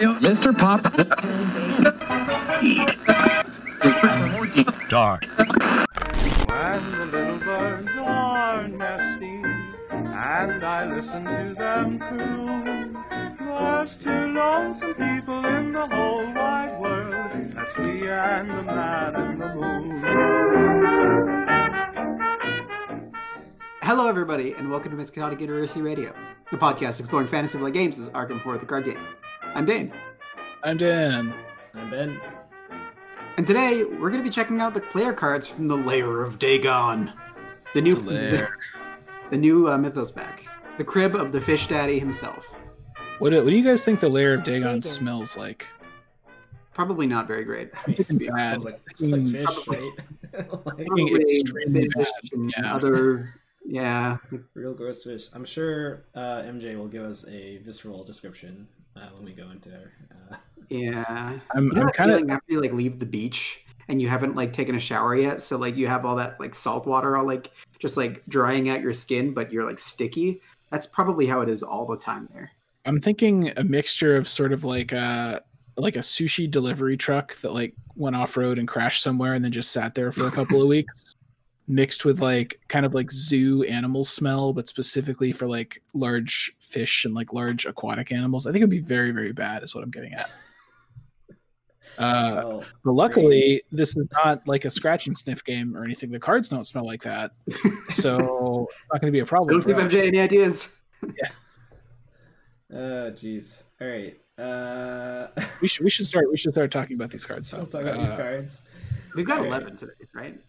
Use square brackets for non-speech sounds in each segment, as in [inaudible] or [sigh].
Mr. Pop. Dark. And the little birds are nesting, and I listen to them croon. There's two lonesome people in the whole wide world. That's me and the man in the moon. Hello, everybody, and welcome to Miskatonic University Radio, the podcast exploring fantasy-like games as Arkham Horror the card game. I'm Dane, I'm Dan. I'm Ben. and today we're going to be checking out the player cards from the Lair of Dagon, the new The Lair. [laughs] the, new uh, mythos pack, the crib of the fish daddy himself. What, do- what do you guys think the lair of Dagon smells like? Probably not very great. thinking It bad. smells like, it [laughs] like fish, Probably. right? like, Probably extremely fish and yeah. Other, yeah, real gross fish. I'm sure uh, MJ will give us a visceral description uh, when we go into there. Uh, yeah. I'm, You know I'm kind of feeling after you like leave the beach and you haven't like taken a shower yet, so like you have all that like salt water all like just like drying out your skin, but you're like sticky. That's probably how it is all the time there. I'm thinking a mixture of sort of like a like a sushi delivery truck that like went off road and crashed somewhere and then just sat there for a couple of [laughs] weeks, mixed with like kind of like zoo animal smell, but specifically for like large fish and like large aquatic animals. I think it'd be very very bad. Is what I'm getting at. [laughs] Uh, well, But luckily, this is not like a scratch and sniff game or anything. The cards don't smell like that, so [laughs] it's not going to be a problem. Don't for give. MJ any ideas. Yeah. [laughs] Uh, jeez. All right. Uh, We should we should start we should start talking about these cards. we'll talk about these Uh, cards. We've got Okay. eleven today, right?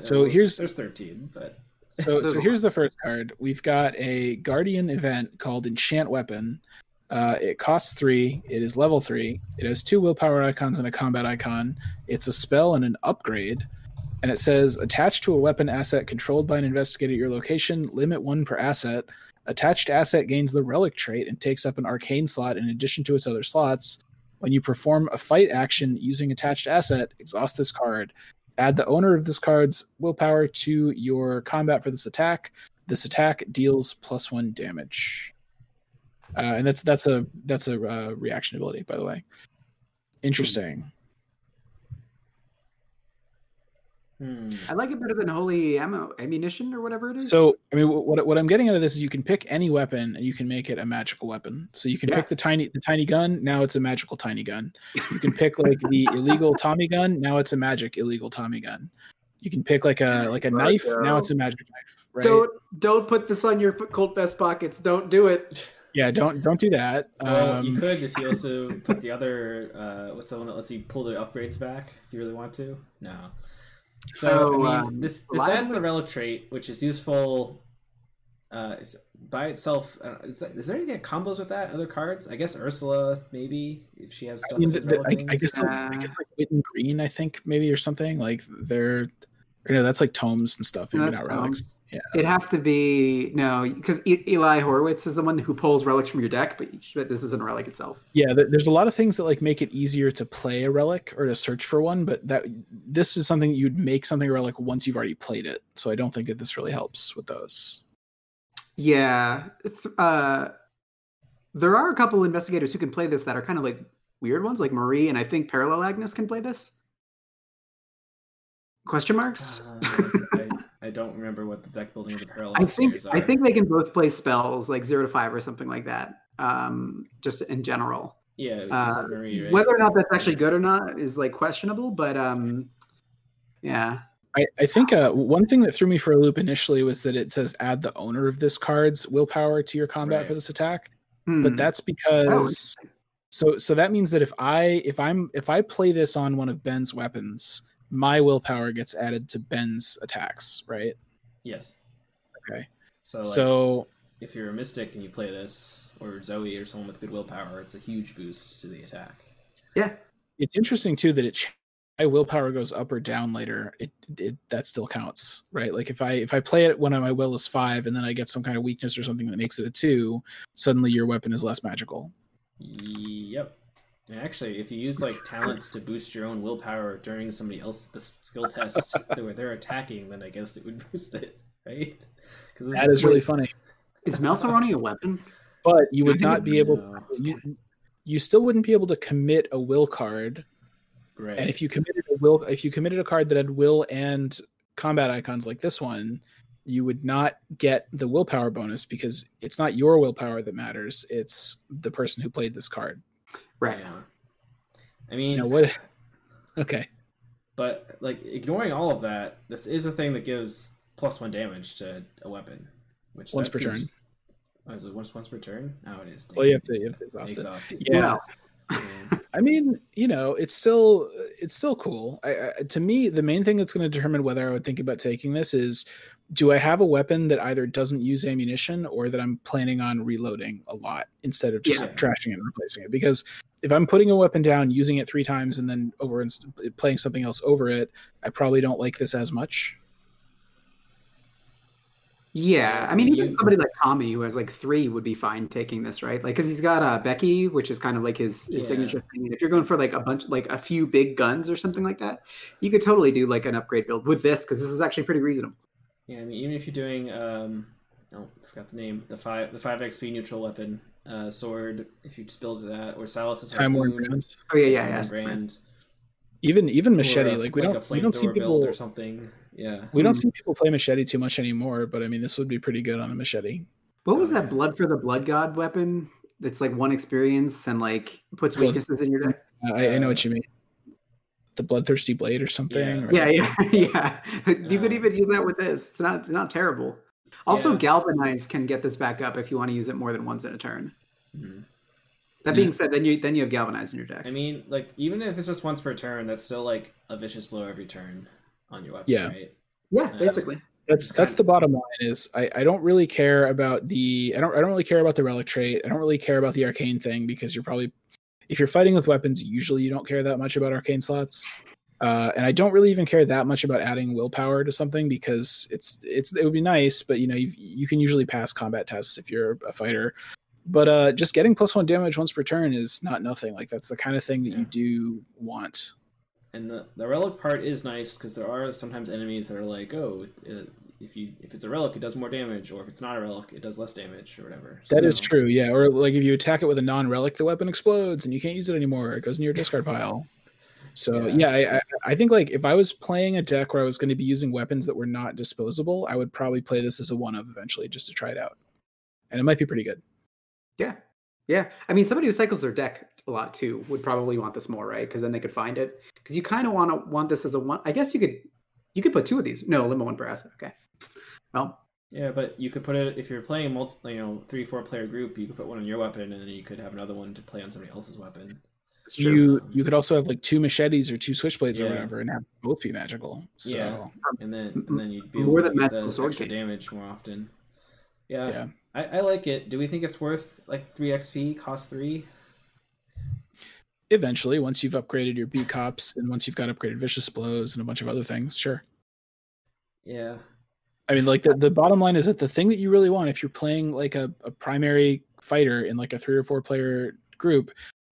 So here's- there's 13, but so so here's the first card. We've got a Guardian event called Enchant Weapon. Uh, it costs three. It is level three. It has two willpower icons and a combat icon. It's a spell and an upgrade. And it says attached to a weapon asset controlled by an investigator at your location, limit one per asset. Attached asset gains the relic trait and takes up an arcane slot in addition to its other slots. When you perform a fight action using attached asset, exhaust this card. Add the owner of this card's willpower to your combat for this attack. This attack deals plus one damage, uh, and that's that's a that's a uh, reaction ability, by the way. Interesting. Hmm. I like it better than holy ammo ammunition or whatever it is. So, I mean, what what I'm getting out of this is you can pick any weapon and you can make it a magical weapon. So you can Yeah. pick the tiny the tiny gun. Now it's a magical tiny gun. You can pick like the [laughs] illegal Tommy gun. Now it's a magic illegal Tommy gun. You can pick like a like a knife. Now it's a magic knife. Right? don't don't put this on your Colt vest pockets. Don't do it. yeah, don't don't do that. Well, you Um, could if you [laughs] also put the other. Uh, what's the one that lets you pull the upgrades back if you really want to? No. So So, I mean, um, this this Lion- adds the relic trait, which is useful. Uh, is by itself. Uh, is, that, is there anything that combos with that? Other cards? I guess Ursula maybe if she has I stuff. mean, the, the, I, I things. guess like, I Uh, guess like Whitton Greene, I think maybe or something like they're, you know, that's like tomes and stuff. Maybe That's not relics. Yeah, It'd have to be no, because Eli Horowitz is the one who pulls relics from your deck, but, but this isn't a relic itself. yeah. There's a lot of things that like make it easier to play a relic or to search for one, but that this is something you'd make something a relic once you've already played it. So I don't think that this really helps with those. Yeah, uh, there are a couple investigators who can play this that are kind of like weird ones, like Marie, and I think Parallel Agnes can play this. Question marks? Uh, I, I don't remember what the deck building of the parallel. I think upstairs I think they can both play spells like zero to five or something like that. Um, just in general. Yeah, you uh, Marie, right? Whether or not that's actually good or not is like questionable, but um, yeah. I, I think uh, one thing that threw me for a loop initially was that it says add the owner of this card's willpower to your combat for this attack. Hmm. but that's because so so that means that if i if i'm if i play this on one of ben's weapons my willpower gets added to ben's attacks right yes. okay So, like, so if you're a mystic and you play this, or Zoe or someone with good willpower, it's a huge boost to the attack. yeah. it's interesting too that it ch- my willpower goes up or down later it, it that still counts right like if i if i play it when my will is five and then i get some kind of weakness or something that makes it a two suddenly your weapon is less magical Yep. And actually, if you use like talents to boost your own willpower during somebody else the skill test [laughs] where they're attacking, then I guess it would [laughs] boost it, right? Because that is really funny Is Meltaroni a weapon? but you would not be able to you, you still wouldn't be able to commit a will card. Right. And if you committed a will, if you committed a card that had will and combat icons like this one, you would not get the willpower bonus because it's not your willpower that matters. It's the person who played this card. Right. Yeah. I mean, You know what? [laughs] Okay. but like ignoring all of that, this is a thing that gives plus one damage to a weapon, which Once per seems- turn. Oh, is it once once per turn? Oh, it is. Well, you have to, you have to exhaust it. exhaust it. Yeah. Well, Yeah. [laughs] I mean, you know, it's still it's still cool. I, I, to me, the main thing that's going to determine whether I would think about taking this is, do I have a weapon that either doesn't use ammunition or that I'm planning on reloading a lot instead of just Yeah. trashing it and replacing it? Because if I'm putting a weapon down, using it three times, and then over and playing something else over it, I probably don't like this as much. Yeah, I mean, even somebody like Tommy who has like three would be fine taking this, right? Like, because he's got uh, Becky, which is kind of like his, his Yeah. signature thing. And if you're going for like a bunch, like a few big guns or something like that, you could totally do like an upgrade build with this because this is actually pretty reasonable. Yeah, I mean, even if you're doing, um, oh, I forgot the name, the five, the five XP neutral weapon, uh, sword. If you just build that, or Salus's Time worn brand. Oh yeah, yeah, yeah. Worn brand, Even even machete, a- like we a don't we don't see people build or something. Yeah, we don't see people play machete too much anymore. But I mean, this would be pretty good on a machete. What was Oh, that yeah. blood for the blood god weapon? That's like one experience and like puts Blood- weaknesses in your deck. I, I know what you mean. The bloodthirsty blade or something. or- Yeah, yeah, yeah. [laughs] you could even use that with this. It's not not terrible. Also, Yeah. galvanize can get this back up if you want to use it more than once in a turn. Mhm. That Yeah. being said, then you then you have galvanize in your deck. I mean, like even if it's just once per turn, that's still like a vicious blow every turn on your weapon, Yeah. right? yeah, that's- basically. That's that's the bottom line. Is I, I don't really care about the I don't I don't really care about the relic trait. I don't really care about the arcane thing because you're probably if you're fighting with weapons, usually you don't care that much about arcane slots. Uh, and I don't really even care that much about adding willpower to something because it's it's it would be nice, but you know you you can usually pass combat tests if you're a fighter. But uh, just getting plus one damage once per turn is not nothing. Like that's the kind of thing that you do want. And the, the relic part is nice because there are sometimes enemies that are like, oh, uh, if you if it's a relic, it does more damage, or if it's not a relic, it does less damage, or whatever. That is So- true, yeah. Or like if you attack it with a non-relic, the weapon explodes and you can't use it anymore. It goes in your discard pile. So Yeah. yeah, I, I, I think like if I was playing a deck where I was going to be using weapons that were not disposable, I would probably play this as a one of eventually just to try it out, and it might be pretty good. Yeah. Yeah. I mean, somebody who cycles their deck a lot too would probably want this more, right? Because then they could find it. Because you kind of want to want this as a one. I guess you could you could put two of these. No, limo one per asset. Okay. Well, Yeah, but you could put it if you're playing multi, you know, three four player group. You could put one on your weapon, and then you could have another one to play on somebody else's weapon. it's true. You you could also have like two machetes or two switchblades or whatever, and have both be magical. So Yeah. And then and then you'd be more able than get magical sword extra damage more often. Yeah, yeah. I, I like it. Do we think it's worth like three XP? Cost three? Eventually, once you've upgraded your B cops and once you've got upgraded vicious blows and a bunch of other things, sure. Yeah. I mean, like the, the bottom line is that the thing that you really want, if you're playing like a, a primary fighter in like a three or four player group,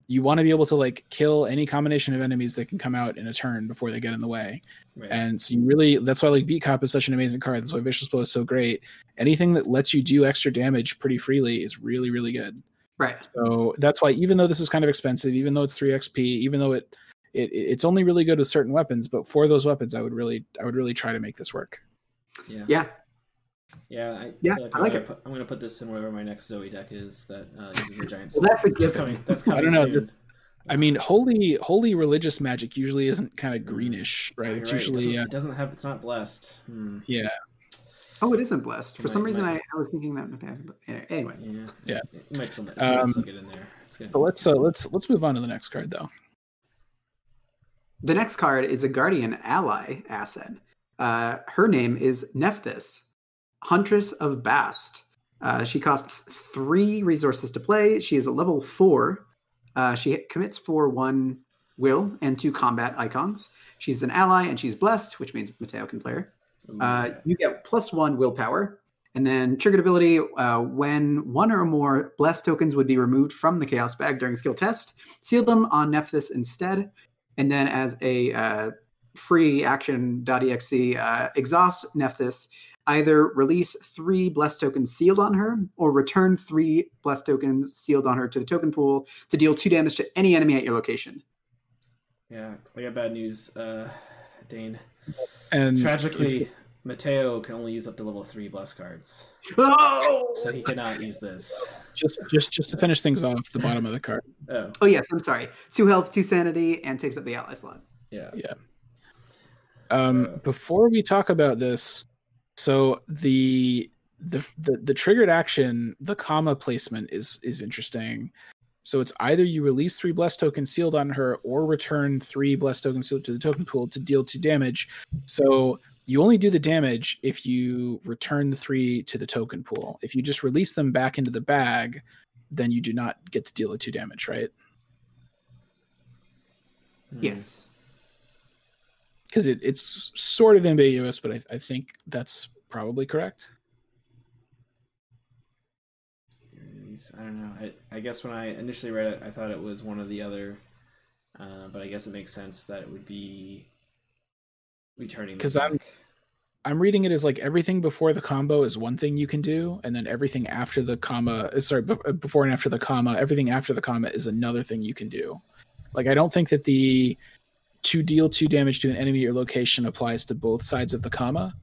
you want to be able to like kill any combination of enemies that can come out in a turn before they get in the way. Right. And so you really, that's why like Beat Cop is such an amazing card. That's why Vicious Blow is so great. Anything that lets you do extra damage pretty freely is really, really good. right. So that's why even though this is kind of expensive, even though it's three XP, even though it, it it's only really good with certain weapons, but for those weapons, I would really, I would really try to make this work. Yeah. Yeah. Yeah, I, Yeah, feel like I I'm, like gonna it. put, I'm gonna put this in whatever my next Zoe deck is that uh, uses a giant. Well, that's a sword, which is given. Coming, [laughs] I don't know, soon. just- I mean, holy, holy religious magic usually isn't kind of greenish, right? You're It's It usually, doesn't, uh, it doesn't have. It's not blessed. Hmm. yeah. Oh, it isn't blessed. For Might- some reason, I, I was thinking that. but Anyway, Yeah. Yeah. It might still, it Um, still get in there. It's. But let's uh, let's let's move on to the next card though. the next card is a guardian ally asset. Uh, her name is Nephthys, Huntress of Bast. Uh, she costs three resources to play. She is a level four. Uh, she commits for one will and two combat icons. She's an ally and she's blessed, which means Mateo can play her. Uh, you get plus one willpower. And then triggered ability uh, when one or more blessed tokens would be removed from the chaos bag during skill test, seal them on Nephthys instead. And then as a uh, free action.exe, uh, exhaust Nephthys. either release three blessed tokens sealed on her or return three blessed tokens sealed on her to the token pool to deal two damage to any enemy at your location. Yeah, I got bad news, uh, Dane. And Tragically, if- Mateo can only use up to level three bless cards, Oh! so he cannot use this. just just just to finish things off, the bottom of the card. Oh, Oh yes, I'm sorry. Two health, two sanity, and takes up the ally slot. Yeah, yeah. Um, So- before we talk about this, so the, the the the triggered action, the comma placement is is interesting. So it's either you release three blessed tokens sealed on her, or return three blessed tokens sealed to the token pool to deal two damage. So you only do the damage if you return the three to the token pool. If you just release them back into the bag, then you do not get to deal the two damage, right? Hmm. Yes. Because it, it's sort of ambiguous, but I, I think that's probably correct. I don't know. I, I guess when I initially read it, I thought it was one or the other, uh, but I guess it makes sense that it would be returning. Because I'm- I'm reading it as like everything before the combo is one thing you can do, and then everything after the comma, uh, sorry, be- before and after the comma, everything after the comma is another thing you can do. Like I don't think that the to deal two damage to an enemy or location applies to both sides of the comma,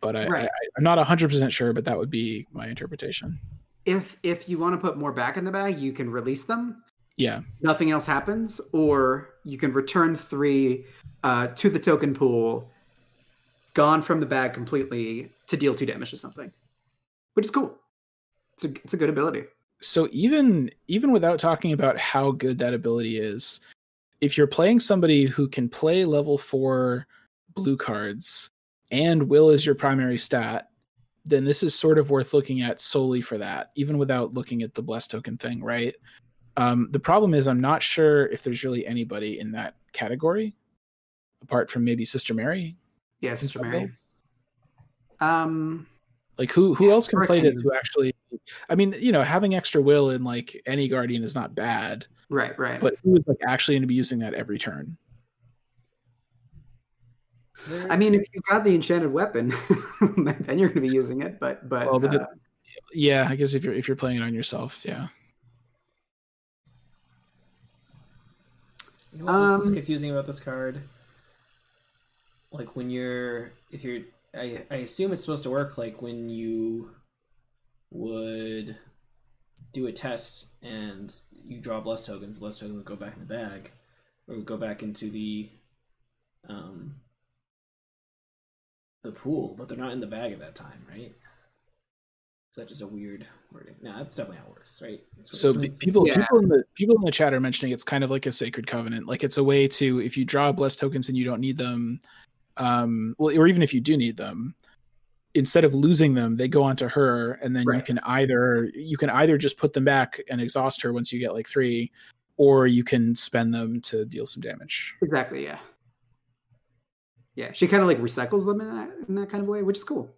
but I, Right. I I'm not hundred percent sure, but that would be my interpretation. If if you want to put more back in the bag, you can release them. Yeah, Nothing else happens, or you can return three uh, to the token pool, gone from the bag completely to deal two damage to something, which is cool. It's a it's a good ability. so even even without talking about how good that ability is if you're playing somebody who can play level 4 blue cards and will is your primary stat then this is sort of worth looking at solely for that even without looking at the blessed token thing right? Um, the problem is i'm not sure if there's really anybody in that category apart from maybe sister mary. Yeah, Sister Mary. Um, Like who who else can play this? Who actually? I mean, you know, having extra will in like any guardian is not bad, right, right. but who is like actually going to be using that every turn? I mean, if you've got the enchanted weapon, [laughs] then you're going to be using it. But but, Well, but uh, the- Yeah, I guess if you're if you're playing it on yourself, yeah. You know what else is Um, confusing about this card? Like when you're, if you're, I, I assume it's supposed to work like when you would do a test and you draw blessed tokens, blessed tokens would go back in the bag, or would go back into the, um, the pool, but they're not in the bag at that time, right? Is that just a weird wording? No, that's definitely how it works, right? So it's- people Yeah. people in the people in the chat are mentioning it's kind of like a sacred covenant. Like it's a way to if you draw blessed tokens and you don't need them, um, well, or even if you do need them, instead of losing them, they go onto her, and then you can either you can either just put them back and exhaust her once you get like three, or you can spend them to deal some damage. exactly, yeah, yeah. She kind of like recycles them in that in that kind of way, which is cool.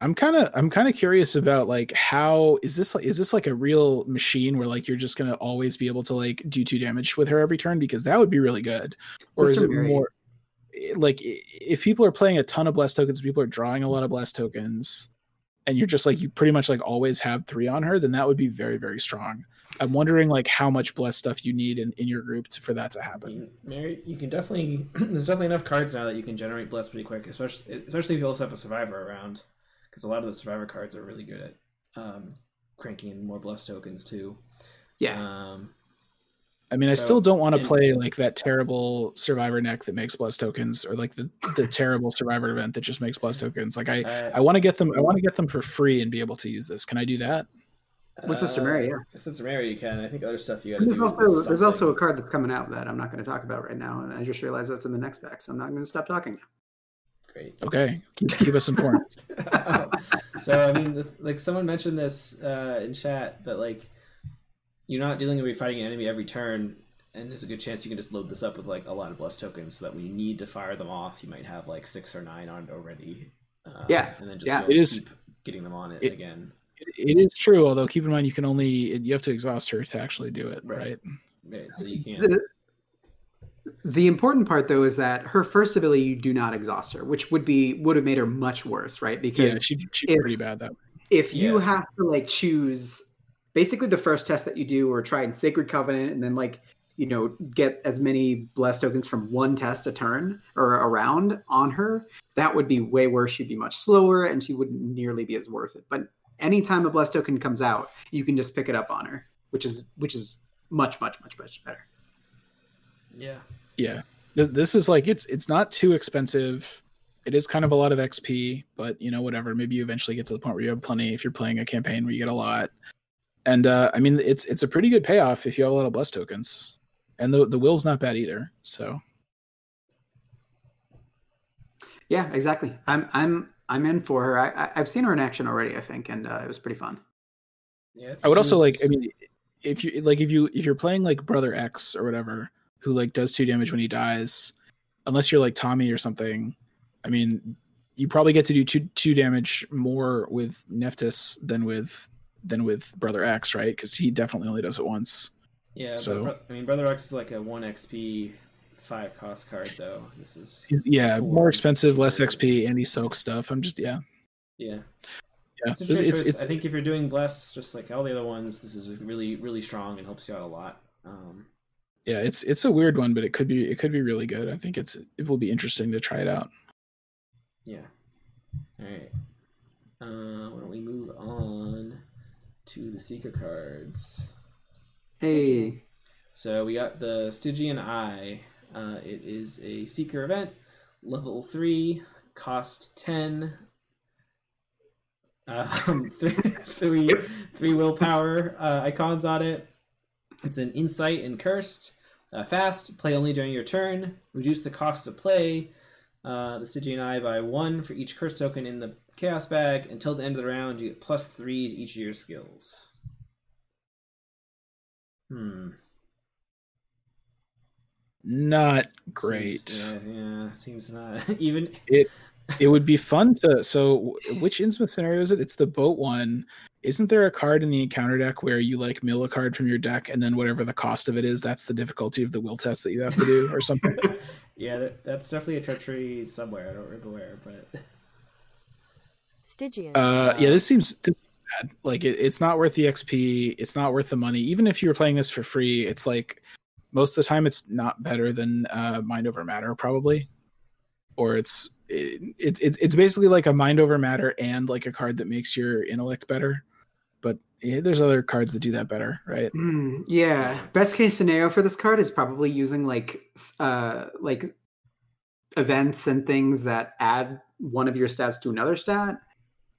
I'm kind of I'm kind of curious about like how is this like is this like a real machine where like you're just gonna always be able to like do two damage with her every turn because that would be really good, or is it more like if people are playing a ton of blessed tokens, people are drawing a lot of blessed tokens, and you're just like you pretty much like always have three on her, then that would be very very strong. I'm wondering like how much blessed stuff you need in, in your group to, for that to happen. Mary, you can definitely. [clears throat] there's definitely enough cards now that you can generate bless pretty quick, especially especially if you also have a survivor around, because a lot of the survivor cards are really good at um, cranking in more bless tokens too. Yeah, Um, I mean, I still don't want to play like that terrible survivor neck that makes blessed tokens, or like the the terrible survivor event that just makes blessed [laughs] tokens. Like I, uh, I want to get them. I want to get them for free and be able to use this. Can I do that? With Sister Mary, yeah. With Sister Mary, you can. I think other stuff you got to there's do. also there's also a card that's coming out that I'm not going to talk about right now, and I just realized that's in the next pack, so I'm not going to stop talking. great. Okay, keep, keep us informed. [laughs] so I mean, like someone mentioned this uh, in chat, but like you're not dealing with fighting an enemy every turn, and there's a good chance you can just load this up with like a lot of blessed tokens, so that when you need to fire them off, you might have like six or nine on it already. Uh, Yeah, and then just yeah. go It is- keep getting them on it, it- again. It- it is true, although keep in mind you can only you have to exhaust her to actually do it, Right. right? Right, so you can't. The, The important part though is that her first ability you do not exhaust her, which would be would have made her much worse, right? Because Yeah, she she's if- pretty bad that. Way. If you Yeah. have to like choose basically the first test that you do or try in Sacred Covenant and then like you know get as many blessed tokens from one test a turn or around on her, that would be way worse. She'd be much slower and she wouldn't nearly be as worth it. But anytime a blessed token comes out, you can just pick it up on her, which is which is much much much much better. Yeah. Yeah, this is like it's it's not too expensive. It is kind of a lot of XP, but you know whatever. Maybe you eventually get to the point where you have plenty. If you're playing a campaign where you get a lot, and uh, I mean it's it's a pretty good payoff if you have a lot of bless tokens, and the the will's not bad either. So Yeah, exactly. I'm I'm I'm in for her. I, I I've seen her in action already, I think, and uh, it was pretty fun. Yeah. I would also was- like. I mean, if you like, if you if you're playing like Brother X or whatever, who like does two damage when he dies, unless you're like Tommy or something. I mean, you probably get to do two two damage more with Nephthys than with than with Brother X, right? Because he definitely only does it once. Yeah, so- I mean, Brother X is like a one XP, five cost card though. This is yeah, more expensive, less XP, and he soaks stuff. I'm just yeah, yeah. yeah. It's, It's, it's, it's I think if you're doing bless, just like all the other ones, this is really really strong and helps you out a lot. Um, yeah, it's it's a weird one, but it could be it could be really good. I think it's it will be interesting to try it out. yeah. All right. Uh, why don't we move on to the seeker cards? Hey, So we got the Stygian Eye. Uh, it is a seeker event, level three, cost ten. Um, [laughs] three, three, three willpower uh, icons on it. It's an insight and cursed. Uh, fast, play only during your turn. Reduce the cost to play uh, the Stygian Eye by one for each curse token in the chaos bag. Until the end of the round, you get plus three to each of your skills. Hmm. Not great. Seems, yeah, yeah, seems not [laughs] even. it [laughs] it would be fun to so which Innsmouth scenario is it it's the boat one isn't there a card in the encounter deck where you like mill a card from your deck and then whatever the cost of it is that's the difficulty of the will test that you have to do or something [laughs] yeah, that, that's definitely a treachery somewhere. I don't remember where, but Stygian. uh yeah this seems this seems bad like it, it's not worth the xp it's not worth the money even if you were playing this for free it's like most of the time it's not better than uh mind over matter probably or it's it, it, it it's basically like a mind over matter and like a card that makes your intellect better but yeah, there's other cards that do that better right Hmm, yeah. Best case scenario for this card is probably using like uh like events and things that add one of your stats to another stat.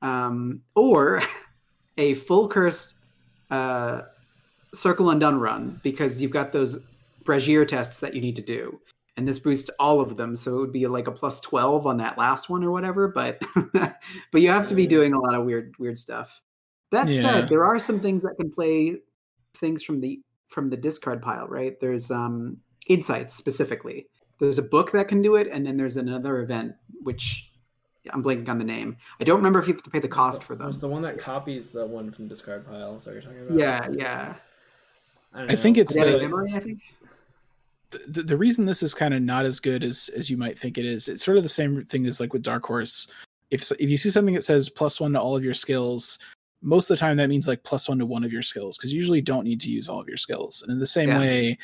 Um or [laughs] a full cursed uh circle undone run because you've got those Bragier tests that you need to do. And this boosts all of them, so it would be like a plus twelve on that last one or whatever. But [laughs] but you have to be doing a lot of weird weird stuff. That Yeah. said, there are some things that can play things from the from the discard pile, right? There's um insights specifically. There's a book that can do it, and then there's another event which I'm blanking on the name. I don't remember if you have to pay the cost for them. There's the one that copies the one from discard pile. Is that you're talking about? Yeah, yeah. I, don't I think it's Yeah, the- memory, I think. the, the reason this is kind of not as good as as you might think it is it's sort of the same thing as like with dark horse if if you see something that says plus one to all of your skills most of the time that means like plus one to one of your skills because you usually don't need to use all of your skills and in the same Yeah. way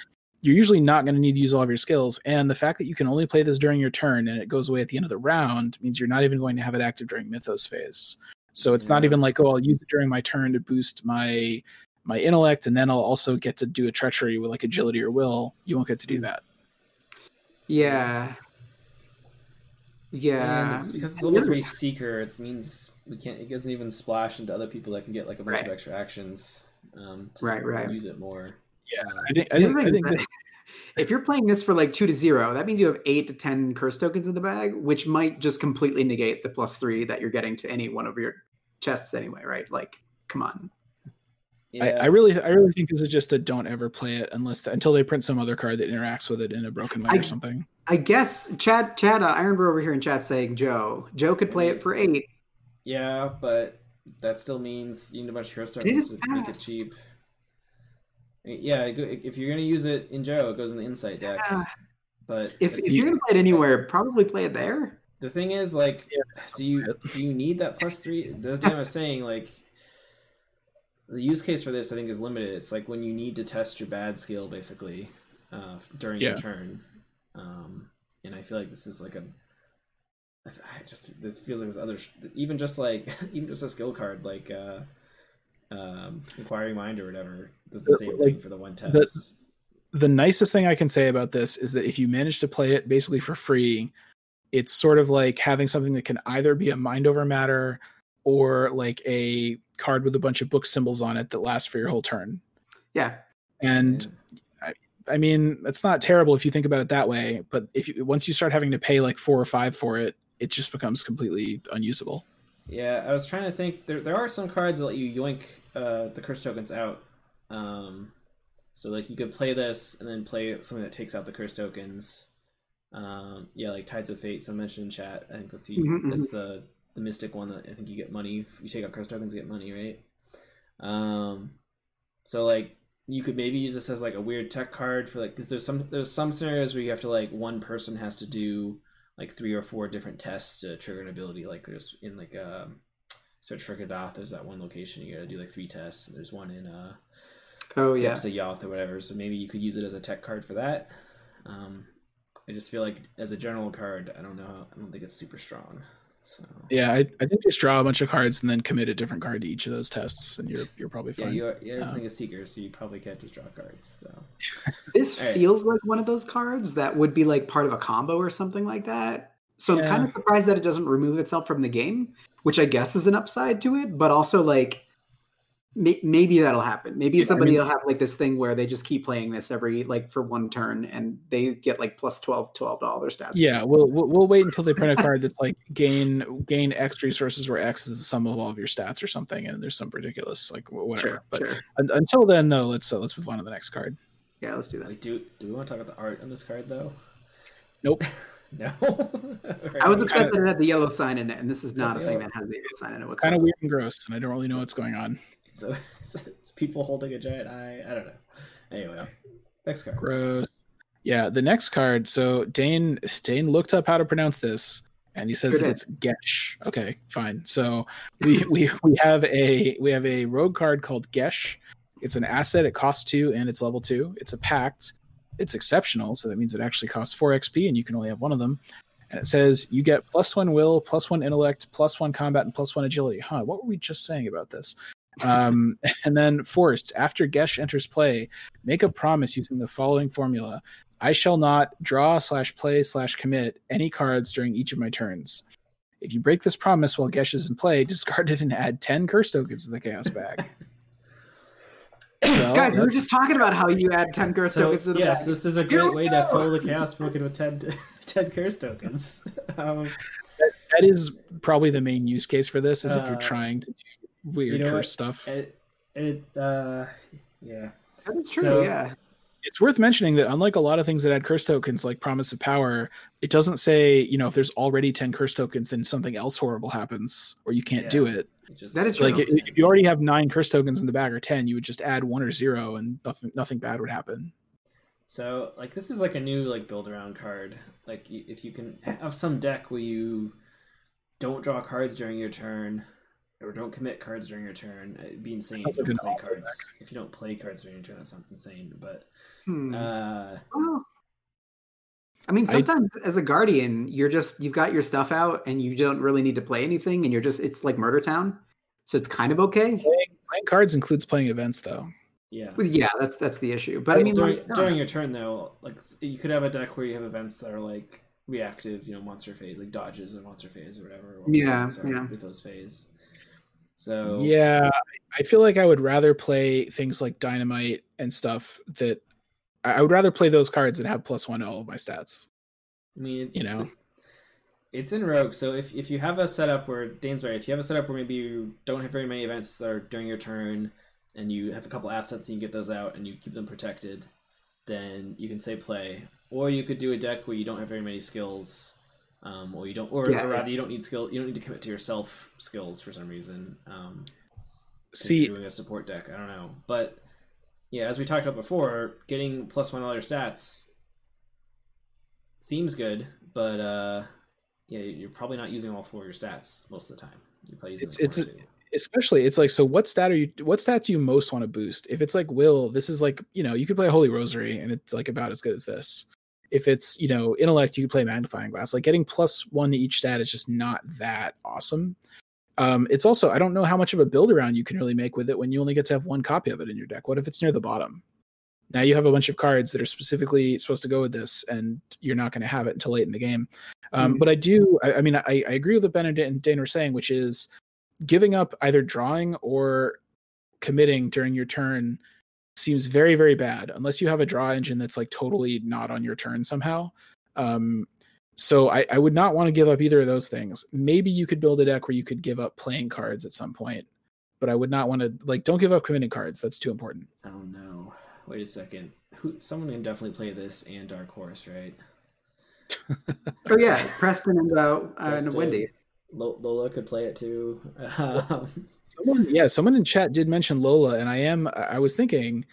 you're usually not going to need to use all of your skills and the fact that you can only play this during your turn and it goes away at the end of the round means you're not even going to have it active during mythos phase so it's not even like oh i'll use it during my turn to boost my my intellect and then i'll also get to do a treachery with like agility or will you won't get to do that Yeah. And Yeah. it's because it's And level the other- three seeker. It means we can't. It doesn't even splash into other people that can get like a bunch Right. of extra actions. Um, to Right, right. Use it more. Yeah, I think I think, I think that, that [laughs] if you're playing this for like two to zero, that means you have eight to ten curse tokens in the bag, which might just completely negate the plus three that you're getting to any one of your chests anyway, right? Like, come on. I, yeah. I really I really think this is just a don't ever play it unless until they print some other card that interacts with it in a broken way I- or something. I guess Chad Chad uh, Ironbrew over here in chat saying Joe. Joe could play it for eight. Yeah, but that still means you need a bunch of hero is tokens to make it cheap. Yeah, if you're gonna use it in Joe, it goes in the insight deck. Yeah. But If, if you're gonna play it anywhere, probably play it there. the thing is, like, Yeah. do you do you need that plus three? As Dan was saying, like, the use case for this, I think, is limited. It's like when you need to test your bad skill, basically, uh, during Yeah. your turn. Um, and I feel like this is like a. I f- I just this feels like this other even just like [laughs] even just a skill card like uh um inquiring mind or whatever does the same like, thing for the one test the nicest thing I can say about this is that if you manage to play it basically for free, it's sort of like having something that can either be a mind over matter or like a card with a bunch of book symbols on it that lasts for your whole turn. Yeah. And I mean, that's not terrible if you think about it that way, but if you once you start having to pay like 4 or 5 for it, it just becomes completely unusable. Yeah, I was trying to think. There, there are some cards that let you yoink uh, the curse tokens out. Um, so like you could play this and then play something that takes out the curse tokens. Um, yeah, like Tides of Fate. So mentioned in chat. I think that's you. Mhm, That's the the mystic one that I think you get money. If you take out curse tokens, you get money, right? Um, so like you could maybe use this as like a weird tech card for like because there's some there's some scenarios where you have to like one person has to do like three or four different tests to trigger an ability. Like there's in like um, Search for Kadath, there's that one location you gotta do like three tests. There's one in uh, Oh yeah. Depths of Yoth or whatever. So maybe you could use it as a tech card for that. Um, I just feel like as a general card, I don't know. I don't think it's super strong. So Yeah, I, I think just draw a bunch of cards and then commit a different card to each of those tests, and you're you're probably yeah, fine. you are you're Um, playing a seeker, so you probably can't just draw cards. So [laughs] This Alright. feels like one of those cards that would be like part of a combo or something like that. So I'm kind of surprised that it doesn't remove itself from the game, which I guess is an upside to it, but also like may- maybe that'll happen. Maybe Yeah, I somebody mean- will have like this thing where they just keep playing this every like for one turn and they get like plus 12 12 dollars stats. Yeah, we'll, we'll we'll wait until they print a card that's like gain gain X resources where X is the sum of all of your stats or something, and there's some ridiculous like whatever. Sure, but sure. un- until then, though, let's uh, let's move on to the next card. Yeah, let's do that. wait, do do we want to talk about the art on this card though? Nope. [laughs] no. [laughs] I was expecting that it had the yellow sign in it, and this is not a thing that has the yellow sign in it. It's kind of weird and gross, and I don't really know what's going on. [laughs] So it's people holding a giant eye. I don't know. Anyway, next card. Gross. Yeah, the next card. So Dane Dane looked up how to pronounce this, and he says Sure that it's Geas. Okay, fine. So we [laughs] we we have a we have a rogue card called Geas. It's an asset. It costs two, and it's level two. It's a pact. It's exceptional, so that means it actually costs four XP, and you can only have one of them. And it says you get plus one will, plus one intellect, plus one combat, and plus one agility. Huh? What were we just saying about this? Um, [laughs] and then forced after Geas enters play, make a promise using the following formula I shall not draw slash play slash commit any cards during each of my turns. If you break this promise while Geas is in play, [laughs] discard it and add 10 curse tokens to the chaos bag. [laughs] Well, Guys, we were just talking about how you add 10 curse So tokens to the yes, bag. this is a great we way to fill the chaos broken with 10, 10 curse tokens. Um, that is probably the main use case for this is if Uh, you're trying to do weird you know curse stuff. it, it uh, yeah. That is true, so- yeah. it's worth mentioning that unlike a lot of things that add curse tokens like promise of power it doesn't say you know if there's already 10 curse tokens then something else horrible happens or you can't do it It just, That is like true. i- if you already have nine curse tokens in the bag or 10 you would just add one or zero and nothing nothing bad would happen So like this is like a new like build around card. Like if you can have some deck where you don't draw cards during your turn or don't commit cards during your turn, it'd be insane Sounds if you don't play awful cards. If you don't play cards during your turn, that sounds insane. But Hmm. uh, Well, I mean, I- sometimes as a guardian, you're just you've got your stuff out and you don't really need to play anything, and you're just it's like Murder Town, so it's kind of okay. playing, playing cards includes playing events though yeah. Well, Yeah, that's that's the issue. But I mean, during, like, during your turn though, like you could have a deck where you have events that are like reactive, you know, monster phase, like dodges of monster phase or whatever. or Yeah, yeah. With those phase. So yeah i feel like i would rather play things like dynamite and stuff that i would rather play those cards and have plus one to all of my stats I mean, You know? it's in Rogue. So if, if you have a setup where Dane's right, if you have a setup where maybe you don't have very many events that are during your turn, and you have a couple assets and you get those out and you keep them protected, then you can say play. Or you could do a deck where you don't have very many skills, um, or you don't, or, Yeah, or yeah. rather you don't need skill, you don't need to commit to yourself skills for some reason. Um, see doing a support deck, I don't know, but yeah, as we talked about before, getting plus one all your stats seems good, but uh, yeah, you're probably not using all four of your stats most of the time. You're probably using It's- it's one or a- two. especially it's like so what stat are you what stats do you most want to boost if it's like will this is like you know you could play a holy rosary and it's like about as good as this if it's you know intellect you could play magnifying glass. Like getting plus one to each stat is just not that awesome. Um it's also i don't know how much of a build around you can really make with it when you only get to have one copy of it in your deck. What if it's near the bottom? Now you have a bunch of cards that are specifically supposed to go with this and you're not going to have it until late in the game. Um, Mhm. but i do I, I mean I, I agree with what benedict and dane were saying which is giving up either drawing or committing during your turn seems very very bad unless you have a draw engine that's like totally not on your turn somehow um so I, I would not want to give up either of those things maybe you could build a deck where you could give up playing cards at some point but i would not want to like don't give up committing cards that's too important Oh no! Wait a second. Who? Someone can definitely play this and Dark Horse, right? [laughs] Oh yeah, Preston and uh, uh, and Wendy. Lo- Lola could play it too. [laughs] Um, someone yeah someone in chat did mention lola and i am i was thinking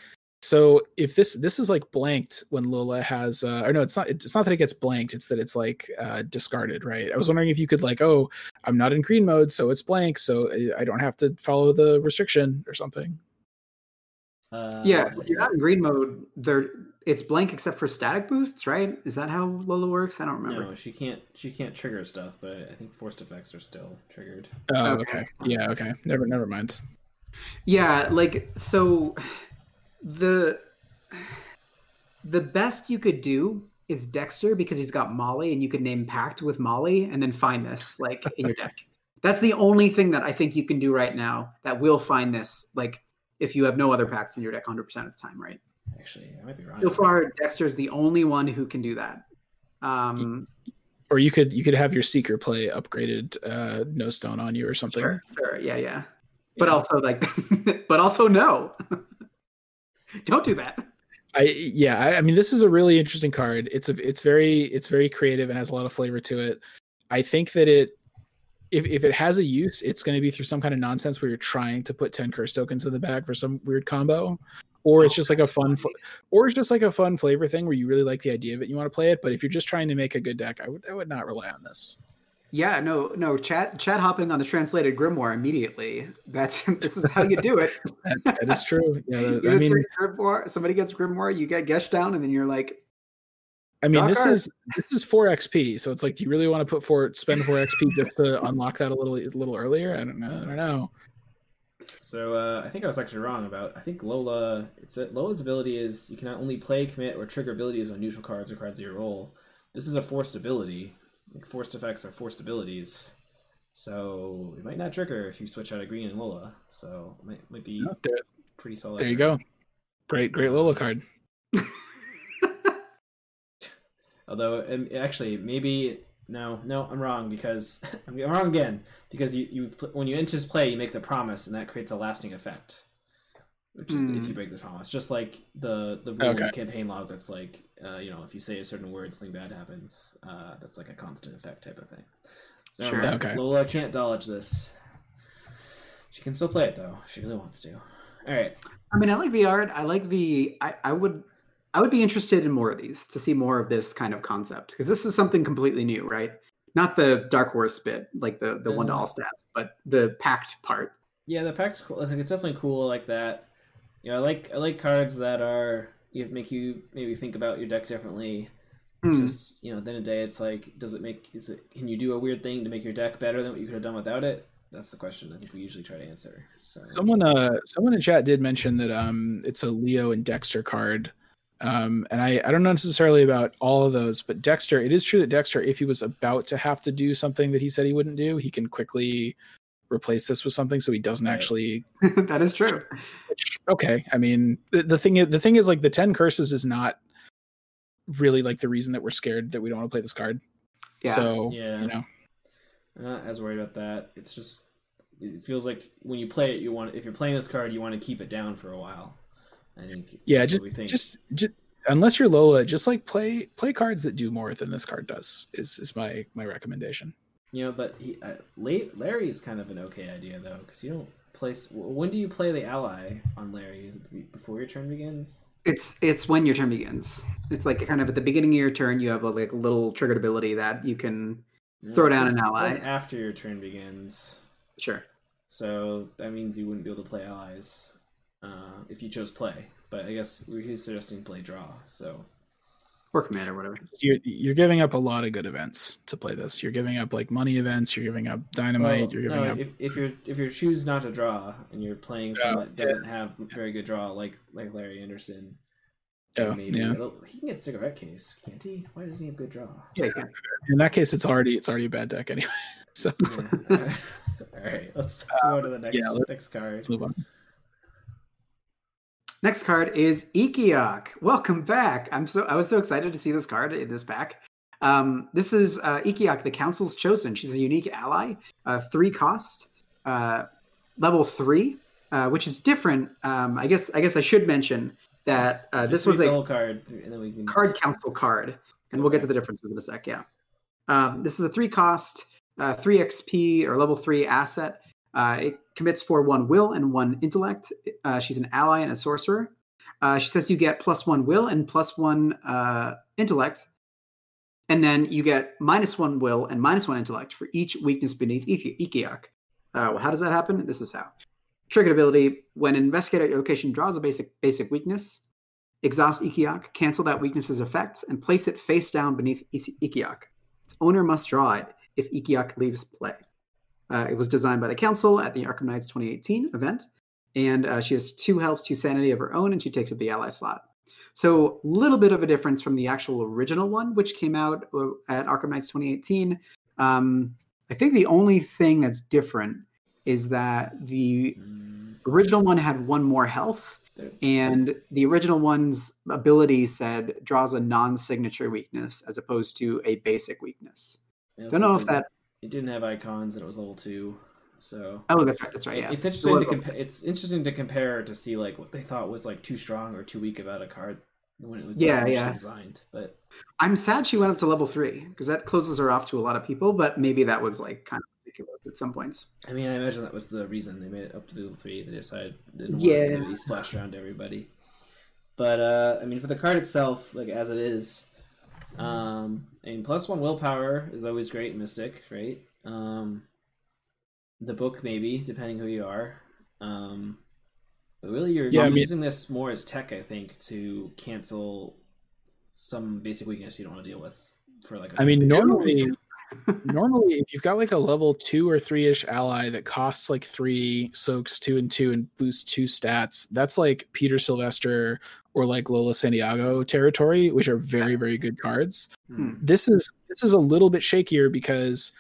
so if this this is like blanked when lola has uh or no it's not it's not that it gets blanked it's that it's like uh discarded right i was wondering if you could like oh i'm not in green mode so it's blank so I- i don't have to follow the restriction or something uh, Yeah, if you're not in green mode. There, it's blank except for static boosts, right? Is that how Lola works? I don't remember. No, she can't. She can't trigger stuff, but I think forced effects are still triggered. oh Okay. okay yeah okay never never mind Yeah, like so the the best you could do is Dexter because he's got Molly and you could name Pact with Molly and then find this like in your deck. That's the only thing that I think you can do right now that will find this like if you have no other packs in your deck 100% of the time, right? Actually, I might be wrong. So far Dexter's the only one who can do that. Um or you could you could have your seeker play upgraded uh no stone on you or something sure, sure, yeah, yeah. But Yeah. also like [laughs] but also no. [laughs] Don't do that. I yeah, I, I mean this is a really interesting card. It's a it's very it's very creative and has a lot of flavor to it. I think that it if if it has a use, it's going to be through some kind of nonsense where you're trying to put 10 curse tokens in the bag for some weird combo or it's Oh, just like a fun or it's just like a fun flavor thing where you really like the idea of it and you want to play it, but if you're just trying to make a good deck, I would I would not rely on this. Yeah, no, no, chat chat hopping on the translated grimoire immediately. That's [laughs] this is how you do it. [laughs] That, that is true. Yeah, [laughs] that- I mean grimoire, somebody gets grimoire, you get Geas down, and then you're like, I mean, this is this is four XP, so it's like, do you really want to put four spend four XP just to unlock that a little a little earlier? I don't know. I don't know. So uh, I think I was actually wrong about. I think Lola. It's that Lola's ability is you can only play, commit, or trigger abilities on neutral cards or cards of your roll. This is a forced ability. Like forced effects are forced abilities. So it might not trigger if you switch out of green and Lola. So it might might be there, pretty solid. there you go. Great, great Lola card. [laughs] Although um, actually maybe no no I'm wrong because I'm [laughs] I'm wrong again because you you when you enter this play you make the promise and that creates a lasting effect. Which is if you break the promise, just like the the rule Okay. campaign log that's like uh, you know if you say a certain word something bad happens. Uh, that's like a constant effect type of thing. So Sure. remember, Okay. Lola can't dodge this. She can still play it though. She really wants to. All right. I mean, I like the art. I like the. I, I would. I would be interested in more of these to see more of this kind of concept because this is something completely new, right? Not the Dark Horse bit, like the the one to all stats, but the packed part. Yeah, the pack's cool. Like it's definitely cool like that. You know, I like I like cards that are you make you maybe think about your deck differently. It's Hmm. just you know, at the end of the day, it's like, does it make is it can you do a weird thing to make your deck better than what you could have done without it? That's the question I think we usually try to answer. So Someone uh someone in chat did mention that um it's a Leo and Dexter card. Um and I I don't know necessarily about all of those, but Dexter, it is true that Dexter if he was about to have to do something that he said he wouldn't do, he can quickly replace this with something so he doesn't Right. actually [laughs] that is true. okay i mean the, the thing is the thing is like the 10 curses is not really like the reason that we're scared that we don't want to play this card Yeah. so Yeah. you know I'm not as worried about that. It's just it feels like when you play it, you want if you're playing this card, you want to keep it down for a while. I think. yeah just think. just just unless you're lola just like play play cards that do more than this card does is is my my recommendation You know, but he, uh, Larry is kind of an okay idea though, because you don't place? When do you play the ally on Larry? Is it before your turn begins? It's it's when your turn begins. It's like kind of at the beginning of your turn, you have a like little triggered ability that you can No, Throw down says- an it says ally. after your turn begins. sure. So that means you wouldn't be able to play allies uh, if you chose play. But I guess we were suggesting play draw. So Or command or whatever. You're you're giving up a lot of good events to play this. You're giving up like money events. You're giving up dynamite. Well, you're giving no, up. if, if you're if you choose not to draw and you're playing Yeah, someone that doesn't have very good draw like like Larry Anderson, Oh, maybe yeah. he can get cigarette case, can't he? Why doesn't he have good draw? Yeah. In that case, it's already it's already a bad deck anyway. [laughs] So Yeah. [laughs] All right, let's, let's go to the next yeah, let's- next card. let's move on. Next card is Ikiok. Welcome back. I'm so I was so excited to see this card in this pack. Um, this is uh, Ikiok, the Council's Chosen. She's a unique ally, uh, three cost, uh, level three, uh, which is different. Um, I guess I guess I should mention that uh, this was a card, and then we can card council card, and we'll get to the differences in a sec. Yeah, um, this is a three cost, uh, three XP or level three asset. Uh, it commits for one will and one intellect. Uh, she's an ally and a sorcerer. Uh, she says you get plus one will and plus one uh, intellect, and then you get minus one will and minus one intellect for each weakness beneath Iki- Ikiok. Uh, well, how does that happen? This is how. Triggered ability: When an investigator at your location draws a basic basic weakness, exhaust Ikiok, cancel that weakness's effects, and place it face down beneath Ikiok. Its owner must draw it if Ikiok leaves play. Uh, it was designed by the Council at the Arkham Nights 2018 event, and uh, she has two health, two sanity of her own, and she takes up the ally slot. So, a little bit of a difference from the actual original one, which came out uh, at Arkham Nights 2018. Um, I think the only thing that's different is that the original one had one more health, and the original one's ability said draws a non-signature weakness as opposed to a basic weakness. Don't know if that. It didn't have icons, and it was level two. So Oh, that's right. That's right. Yeah, it's interesting to a- compare. It's interesting to compare to see like what they thought was like too strong or too weak about a card when it was Yeah, initially yeah. designed. But I'm sad she went up to level three because that closes her off to a lot of people. But maybe that was like kind of ridiculous at some points. I mean, I imagine that was the reason they made it up to level three. They decided they didn't Yeah. want to be splashed around everybody. But uh, I mean, for the card itself, like as it is, um, mean, plus one willpower is always great Mystic, right? Um, the book maybe, depending who you are. Um, but really, you're, Yeah, I mean- using this more as tech, I think, to cancel some basic weakness you don't want to deal with for like. a I mean, normally, normally if you've got like a level two or three ish ally that costs like three, soaks two and two, and boosts two stats, that's like Peter Sylvester or like Lola Santiago territory, which are very very good cards. Hmm. This is this is a little bit shakier because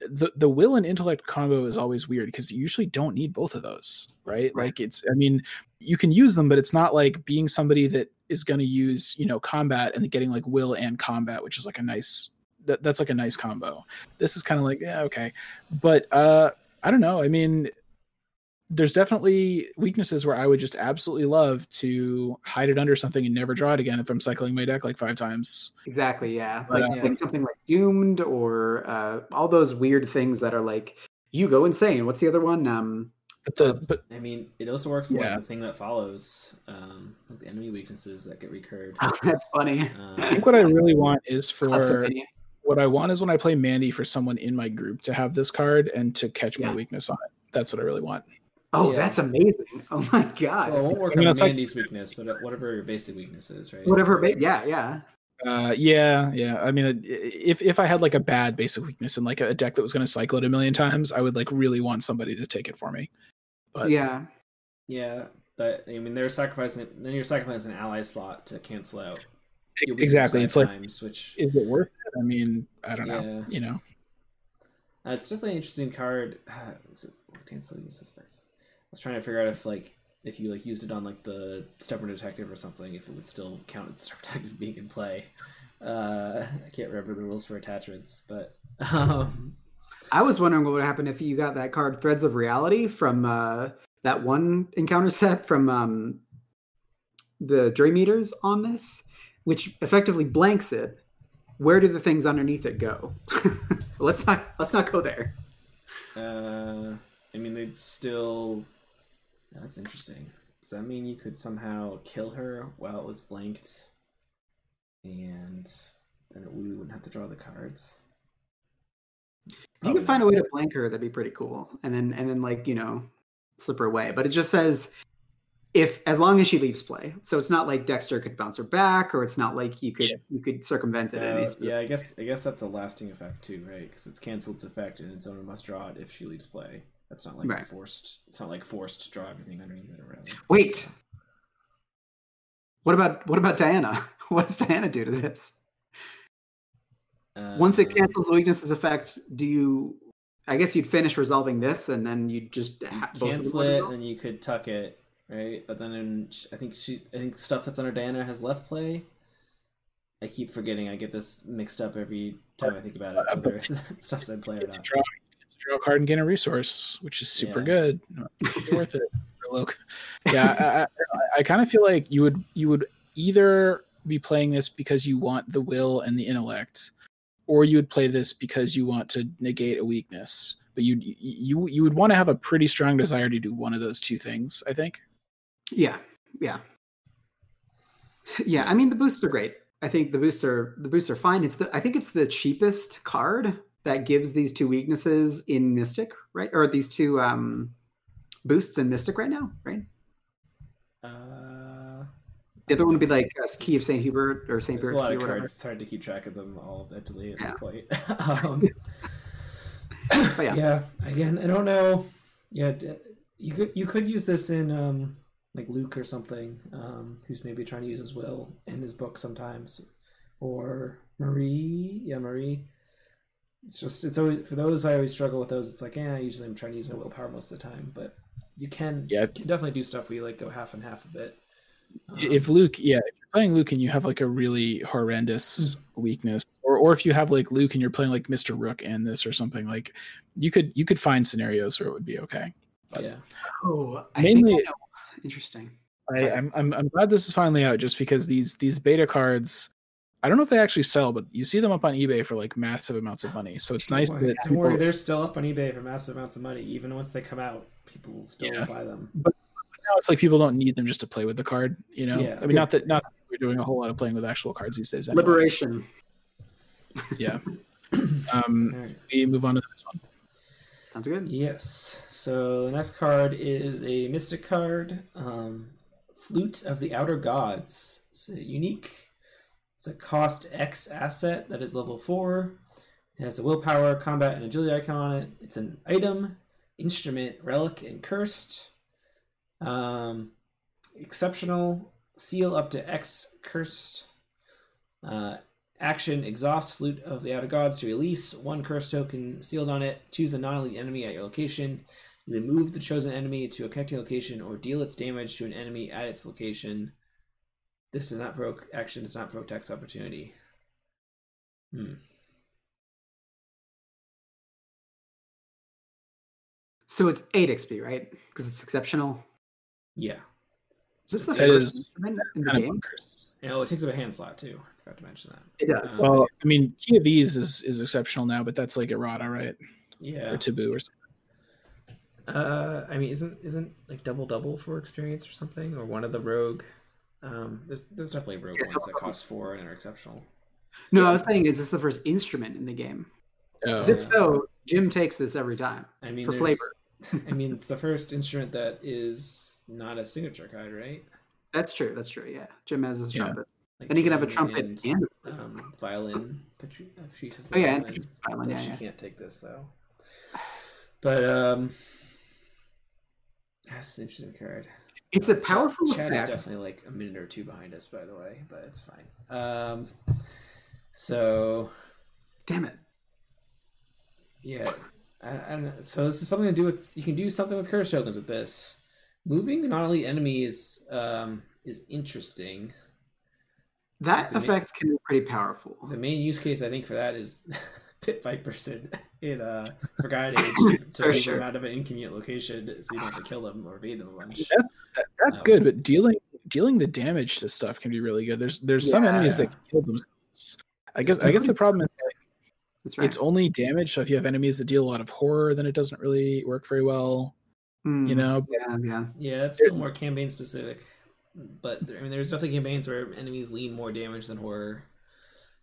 the the will and intellect combo is always weird because you usually don't need both of those, right? Right. Like it's I mean you can use them, but it's not like being somebody that is going to use you know combat and getting like will and combat, which is like a nice that, that's like a nice combo. This is kind of like yeah okay, but uh I don't know. I mean, there's definitely weaknesses where I would just absolutely love to hide it under something and never draw it again if I'm cycling my deck like five times. Exactly. Yeah. But, Like, uh, like something like doomed or uh, all those weird things that are like you go insane. What's the other one? Um, But the but I mean, it also works like the thing that follows, um, like the enemy weaknesses that get recurred. [laughs] that's funny. Uh, I think what I really want is [laughs] for Kleptomania. What I want is when I play Mandy for someone in my group to have this card and to catch my weakness on it. That's what I really want. Oh, Yeah. that's amazing. [laughs] Oh my god. well, it won't work I mean, on it's like- Mandy's weakness, but uh, whatever your basic weakness is, right? Whatever. Ba- yeah. Yeah. Uh, yeah, yeah. I mean, if if I had like a bad basic weakness and like a deck that was going to cycle it a million times, I would like really want somebody to take it for me. But yeah. Yeah, but I mean, they're sacrificing. Then you're sacrificing an ally slot to cancel out. Your weakness exactly, it's like, times, which is it worth it? I mean, I don't know. You know, Uh, it's definitely an interesting card. Uh, [sighs] is it cancel use effects? I was trying to figure out if like if you like used it on like the stubborn detective or something, if it would still count as [laughs] stubborn detective being in play. Uh, I can't remember the rules for attachments, but [laughs] um, I was wondering what would happen if you got that card Threads of Reality from uh, that one encounter set from um, the Dream Eaters on this, which effectively blanks it. Where do the things underneath it go? [laughs] let's not let's not go there. uh, I mean they'd still That's interesting. Does that mean you could somehow kill her while it was blanked, and then we wouldn't have to draw the cards? If you could find a way to blank her, that'd be pretty cool. And then and then like, you know, slip her away. But it just says if as long as she leaves play. So it's not like Dexter could bounce her back, or it's not like you could Yeah. you could circumvent it. at any Uh, yeah, I guess I guess that's a lasting effect too, right? Because it's canceled its effect, and its owner must draw it if she leaves play. That's not like Right. forced. It's not like forced to draw everything underneath it or whatever. Wait. What about what about Diana? [laughs] What does Diana do to this? Once it Uh, cancels the weakness's effect, do you? I guess you'd finish resolving this, and then you'd just you ha- both of them cancel it, and you could tuck it, right? But then in, I think she, I think stuff that's under Diana has left play. I keep forgetting. I get this mixed up every time I think about it. Uh, but- [laughs] Whether stuff's in play or not. draw, get to draw a card and gain a resource, which is super Yeah. good. Worth it. Loc. Yeah, I, I, I kind of feel like you would you would either be playing this because you want the will and the intellect, or you would play this because you want to negate a weakness. But you you you would want to have a pretty strong desire to do one of those two things. I think. Yeah, yeah, yeah. I mean, the boosts are great. I think the boosts are the boosts are fine. It's the I think it's the cheapest card that gives these two weaknesses in Mystic, right? Or these two um boosts in Mystic right now, right? Uh, The other one would be like uh, Key of Saint Hubert or Saint there's a lot of cards. It's hard to keep track of them all mentally at Yeah. this point. [laughs] [laughs] um, But yeah, yeah again i don't know yeah you could you could use this in um like luke or something um who's maybe trying to use his will in his book sometimes or marie yeah marie it's just it's always for those i always struggle with those it's like yeah usually i'm trying to use my willpower most of the time but you can Yeah. you can definitely do stuff where you like go half and half a bit Um, if Luke, yeah, if you're playing Luke and you have like a really horrendous Hmm. weakness, or or if you have like Luke and you're playing like Mister Rook and this or something like, you could you could find scenarios where it would be okay. But yeah oh, I Mainly- think I know. Interesting. I, Sorry. I'm, I'm I'm glad this is finally out, just because these these beta cards, I don't know if they actually sell, but you see them up on eBay for like massive amounts of money. So it's nice don't that worry, don't worry they're still up on ebay for massive amounts of money even once they come out people will still Yeah. buy them But now it's like people don't need them just to play with the card. You know, Yeah. I mean, not that not that we're doing a whole lot of playing with actual cards these days. Anyway. Liberation. Yeah. [laughs] Um, All right. we move on to the next one. Sounds good. Yes. So next card is a mystic card, um, Flute of the Outer Gods. It's a unique. It's a cost X asset that is level four. It has a willpower, combat, and agility icon on it. It's an item, instrument, relic, and cursed. Um, exceptional. Seal up to X cursed. Uh, action exhaust flute of the outer gods to release one curse token sealed on it choose a non-elite enemy at your location either move the chosen enemy to a connecting location or deal its damage to an enemy at its location this does not provoke action does not provoke tax opportunity hmm. So it's eight XP, right? Because it's exceptional. yeah Is this the That first is instrument in the Kind of game? bunkers. and oh, it takes up a hand slot too i forgot to mention that It does. Uh, Well, I mean, Key of Ys is is exceptional now, but that's like errata, right? yeah Or Taboo or something. uh i mean isn't isn't like double double for experience or something or one of the rogue um there's there's definitely rogue Yeah, ones that cost four and are exceptional no, I was saying, is this the first instrument in the game? Oh. if so, Jim takes this every time. I mean, For flavor. I mean, [laughs] it's the first instrument that is not a signature card, right? That's true. That's true. Yeah, Jim has his Yeah. trumpet, Like and he can have a trumpet and, and, um, violin. Patri- uh, Patrice has the oh yeah, violin. Violin. Yeah, she yeah. can't take this though. [sighs] But um, that's an interesting card. It's a powerful Chad is definitely like a minute or two behind us, by the way, but it's fine. Um, so Damn it. Yeah, I, I don't know. So this is something to do with you can do something with curse tokens with this. Moving not only enemies um, is interesting. That The ma- effect can be pretty powerful. The main use case I think for that is [laughs] pit vipers in, in uh Forgotten Age to, to For sure. them out of an inconvenient location so you don't have to kill them or evade them a bunch. That's that, that's Um, good, but dealing dealing the damage to stuff can be really good. There's there's some enemies that can kill themselves. I guess I guess the problem is like, That's right. it's only damage. So if you have enemies that deal a lot of horror, then it doesn't really work very well. Hmm, You know, Yeah, yeah. Yeah, it's a little more campaign specific. But I mean, there's definitely campaigns where enemies lean more damage than horror.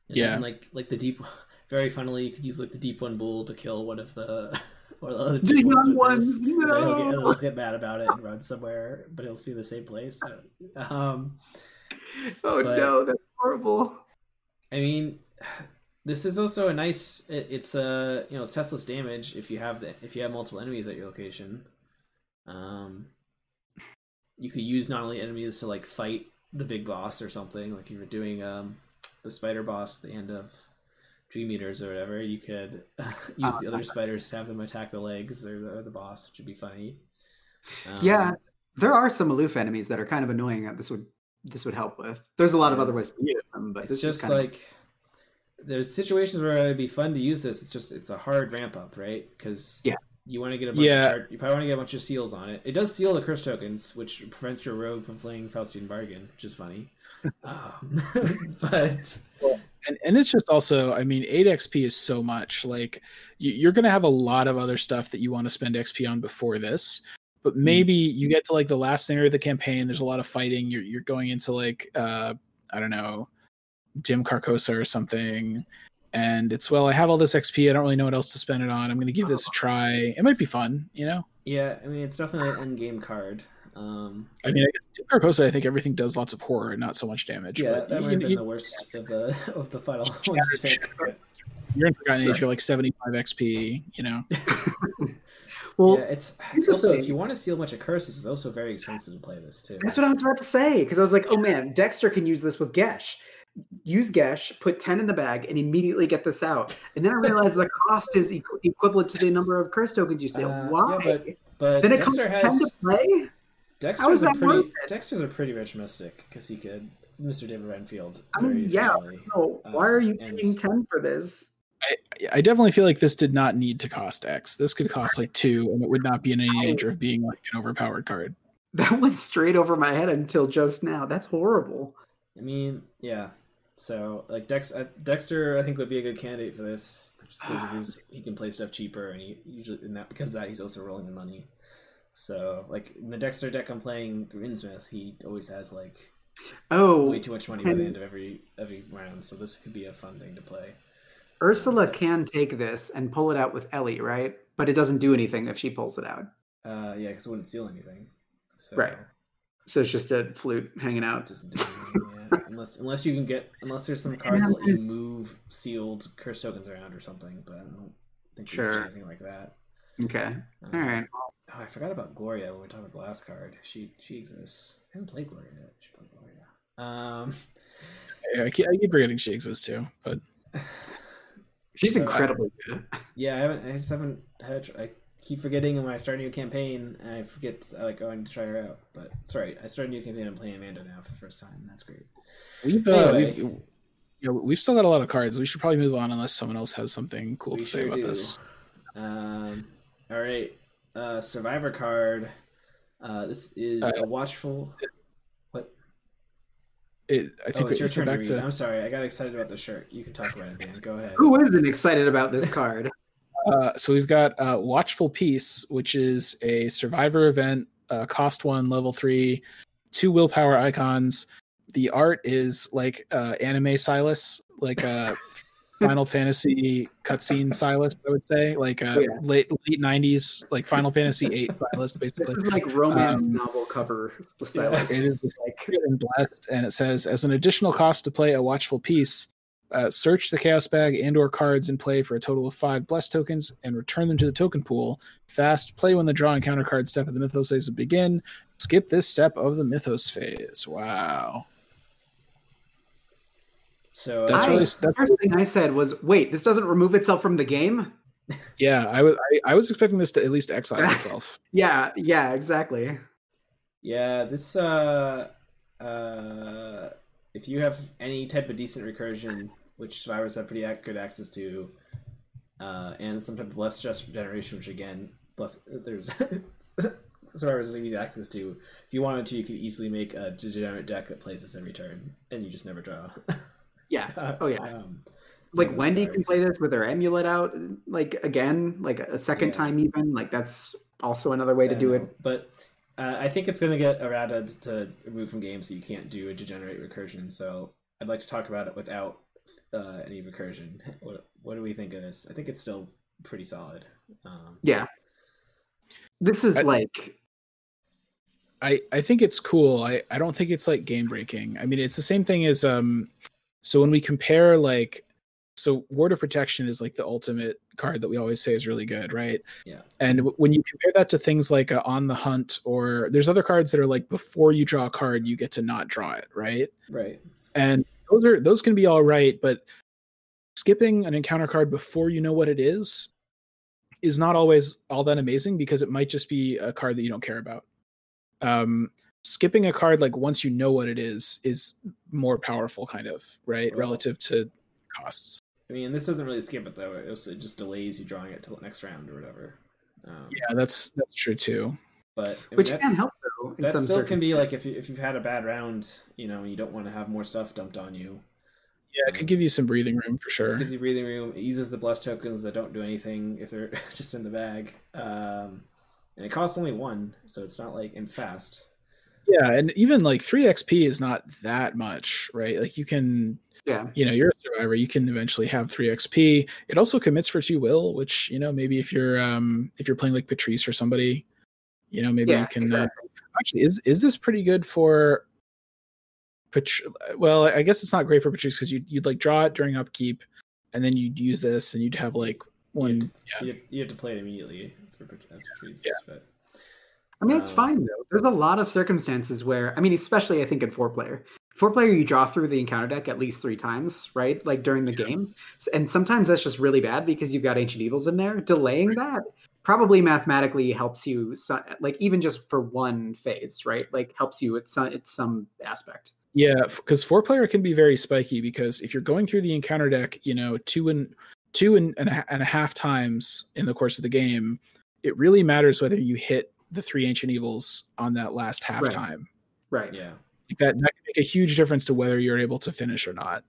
And Yeah. like like the deep. [laughs] Very funnily, you could use like the deep one bull to kill one of the [laughs] or the other The deep young ones, this. Then he'll, get, no. he'll get mad about it and run somewhere, but he'll be in the same place. Um, Oh But- no, that's horrible. I mean, [sighs] this is also a nice. It, it's a you know it's testless damage if you have the if you have multiple enemies at your location. Um, you could use not only enemies to like fight the big boss or something. Like if you were doing um the spider boss at the end of Dream Eaters or whatever, you could [laughs] use the other spiders to have them attack the legs or the, or the boss, which would be funny. Um, Yeah, there are some aloof enemies that are kind of annoying that this would this would help with. There's a lot of other ways to use them, but it's just kind of- like there's situations where it'd be fun to use this. It's just it's a hard ramp up, right? Because Yeah. You want to get a bunch Yeah. of char- you probably want to get a bunch of seals on it. It does seal the curse tokens, which prevents your rogue from playing Faustian Bargain, which is funny. [laughs] um, [laughs] but and, and it's just also i mean 8 xp is so much like you, you're going to have a lot of other stuff that you want to spend xp on before this but maybe you get to like the last area of the campaign there's a lot of fighting you're, you're going into like uh i don't know dim carcosa or something and it's well i have all this xp i don't really know what else to spend it on i'm going to give this a try it might be fun you know yeah, I mean it's definitely an end game card. Um, i mean i guess dim carcosa i think everything does lots of horror and not so much damage yeah, but that you- might have been you- the worst [laughs] of the of the final ones to pick. but- you're in forgotten age you're like 75 xp you know [laughs] well, yeah, it's, it's also if you want to seal a bunch of curses, it's also very expensive to play this too. That's what I was about to say because I was like, oh man, Dexter can use this with Geas. Use Geas, put 10 in the bag, and immediately get this out. And then I realized the cost is equ- equivalent to the number of curse tokens you seal. Uh, yeah, Why? but- But then it comes Dexter to 10 has to play? How Dexter's is a that pretty? Dexter's a pretty rich mystic because he could Mr. David Renfield. I mean, yeah, efficiently. So why are you and- paying 10 for this? I, I definitely feel like this did not need to cost X. This could cost like two, and it would not be in any danger of being like an overpowered card. [laughs] That went straight over my head until just now. That's horrible. I mean, yeah. So like Dex, uh, Dexter, I think would be a good candidate for this, just because he can play stuff cheaper, and he usually in that because of that he's also rolling the money. So like in the Dexter deck I'm playing through Innsmouth, he always has like Oh, way too much money by the end of every every round. So this could be a fun thing to play. Ursula can take this and pull it out with Ellie, right? But it doesn't do anything if she pulls it out. Uh, yeah, because it wouldn't steal anything. So, Right. So it's just a flute hanging out. Doesn't do anything, yeah. unless unless you can get unless there's some cards that let you move sealed curse tokens around or something, but I don't think there's Sure. anything like that. Okay. Um, All right. Oh, I forgot about Gloria when we talked about the last card. She she exists. I haven't played Gloria yet. She played Gloria. Um, I, I keep, I keep forgetting she exists too, but [sighs] She's So- incredibly good. yeah, I haven't. I just haven't had. I keep forgetting and when I start a new campaign, I forget I like going to try her out. But sorry, I started a new campaign. I'm playing Amanda now for the first time. That's great. we've uh, Anyway. we've, yeah, we've still got a lot of cards. We should probably move on unless someone else has something cool We to say sure about do. this. Um, all right, uh, Survivor card. Uh, this is Uh, a watchful. What? It, I Oh, think it's your it's turn to back read. to I'm sorry, I got excited about the shirt. You can talk about it, Dan. Go ahead. Who isn't excited about this card? [laughs] Uh, so we've got uh, Watchful Peace, which is a survivor event, uh, cost one, level three, two willpower icons. The art is like uh, anime Silas, like a [laughs] Final Fantasy cutscene Silas, I would say, like a Oh, yeah. late late '90s, like Final Fantasy VIII Silas, basically. This is like romance Um, novel cover Silas. It is just like and blessed, and it says as an additional cost to play a watchful piece, uh, search the chaos bag and/or cards in play for a total of five blessed tokens and return them to the token pool. Fast play when the draw encounter card step of the mythos phase will begin. Skip this step of the mythos phase. Wow, So That's I, really- the that's first thing I said was, "Wait, this doesn't remove itself from the game." [laughs] yeah. I was I, I was expecting this to at least exile [laughs] itself. Yeah, yeah, exactly. Yeah, this uh uh if you have any type of decent recursion, which survivors have pretty good access to, uh, and some type of blessed just generation, which again, bless there's [laughs] survivors have easy access to. If you wanted to, you could easily make a degenerate deck that plays this every turn, and you just never draw. Yeah. [laughs] Oh yeah. Um, Like Wendy can play this with her amulet out, like again, like a second Yeah. time even. Like that's also another way to do know, it. But uh, I think it's going to get errata to remove from games so you can't do a degenerate recursion. So I'd like to talk about it without uh, any recursion. [laughs] What, what do we think of this? I think it's still pretty solid. Um, Yeah. This is I- like I, I think it's cool. I, I don't think it's like game breaking. I mean, it's the same thing as um. So when we compare like, so Ward of Protection is like the ultimate card that we always say is really good, right? Yeah. And w- when you compare that to things like uh, On the Hunt or there's other cards that are like before you draw a card, you get to not draw it, right? right. And those are those can be all right, but skipping an encounter card before you know what it is is not always all that amazing because it might just be a card that you don't care about. Um, skipping a card like once you know what it is is more powerful, kind of right, Well- relative to costs. I mean, this doesn't really skip it though. It, also, it just delays you drawing it till the next round or whatever. Um, Yeah, that's that's true too. But I mean, which can help though in that some still can be like if you, if you've had a bad round, you know, and you don't want to have more stuff dumped on you. Yeah, it could give you some breathing room for sure. It gives you breathing room. It uses the blessed tokens that don't do anything if they're [laughs] just in the bag. Um, and it costs only one, so it's not like and it's fast. Yeah, and even like three XP is not that much, right? Like you can yeah. you know you're a survivor you can eventually have 3 xp it also commits for 2 will which you know maybe if you're um if you're playing like patrice or somebody you know maybe Yeah, you can uh, exactly. Actually is is this pretty good for Pat- well i guess it's not great for patrice because you'd, you'd like draw it during upkeep and then you'd use this and you'd have like one yeah You, you have to play it immediately for Patrice. Yeah. But I mean, it's Um, fine though. There's a lot of circumstances where, I mean, especially I think in four player. Four player, you draw through the encounter deck at least three times, right? Like during the game, and sometimes that's just really bad because you've got ancient evils in there. Delaying that probably mathematically helps you, like even just for one phase, right? Like helps you at some at some aspect. Yeah, because four player can be very spiky because if you're going through the encounter deck, you know, two and two and, and, a, and a half times in the course of the game, it really matters whether you hit the three ancient evils on that last half Right. time. Right. yeah, Like that, that can make a huge difference to whether you're able to finish or not.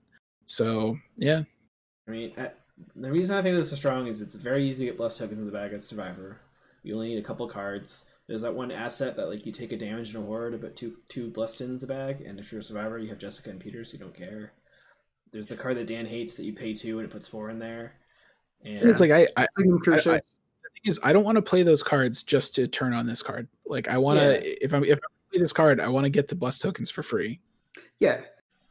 So yeah, I mean, I, the reason I think this is strong is it's very easy to get blessed tokens in the bag as Survivor. You only need a couple cards. There's that one asset that like you take a damage in a horde to put two two blessed in the bag, and if you're a Survivor, you have Jessica and Peter, so you don't care. There's the card that Dan hates that you pay two and it puts four in there. And it's like I, I Second crucial. I- the thing is I don't want to play those cards just to turn on this card. Like I want to Yeah. if I'm if I play this card, I want to get the blessed tokens for free. yeah.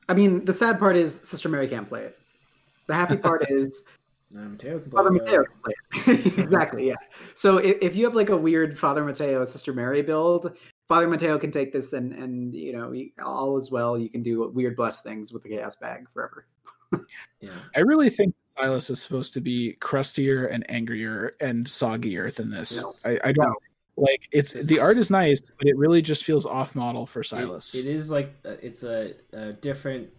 I mean, the sad part is Sister Mary can't play it. The happy part is [laughs] Mateo can play Father it, Mateo can play [laughs] exactly, yeah. So if, if you have like a weird Father Mateo, Sister Mary build, Father Mateo can take this and and you know all is well. You can do weird blessed things with the chaos bag forever. [laughs] Yeah, I really think Silas is supposed to be crustier and angrier and soggier than this. Yes. I, I don't No. like it's the art is nice, but it really just feels off model for It- Silas. it is like uh, it's a, a different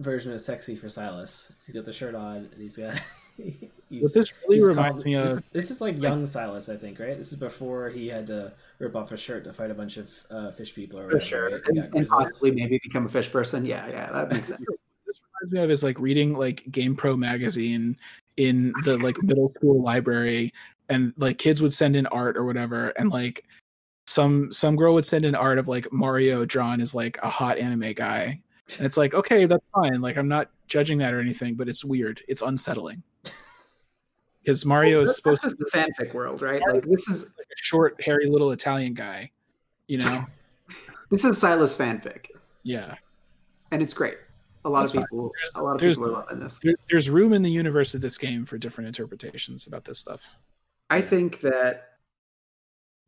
version of sexy for Silas. He's got the shirt on and he's got. [laughs] he's, what this really reminds called- me of this is like young Silas, I think, right? This is before he had to rip off his shirt to fight a bunch of uh, fish people or For whatever. sure. right? And, and possibly maybe become a fish person. Yeah, yeah, that makes [laughs] sense. this reminds me of is like reading like Game Pro magazine in the like middle school library and like kids would send in art or whatever and like some some girl would send in art of like Mario drawn as like a hot anime guy. And it's like, okay, that's fine. Like I'm not judging that or anything, but it's weird. It's unsettling. Because Mario is supposed to the fanfic world, right? Like this is like a short, hairy little Italian guy. You know? [laughs] this is Silas fanfic, yeah. and it's great. A lot That's of people, a lot of people are loving this. There, there's room in the universe of this game for different interpretations about this stuff. I think that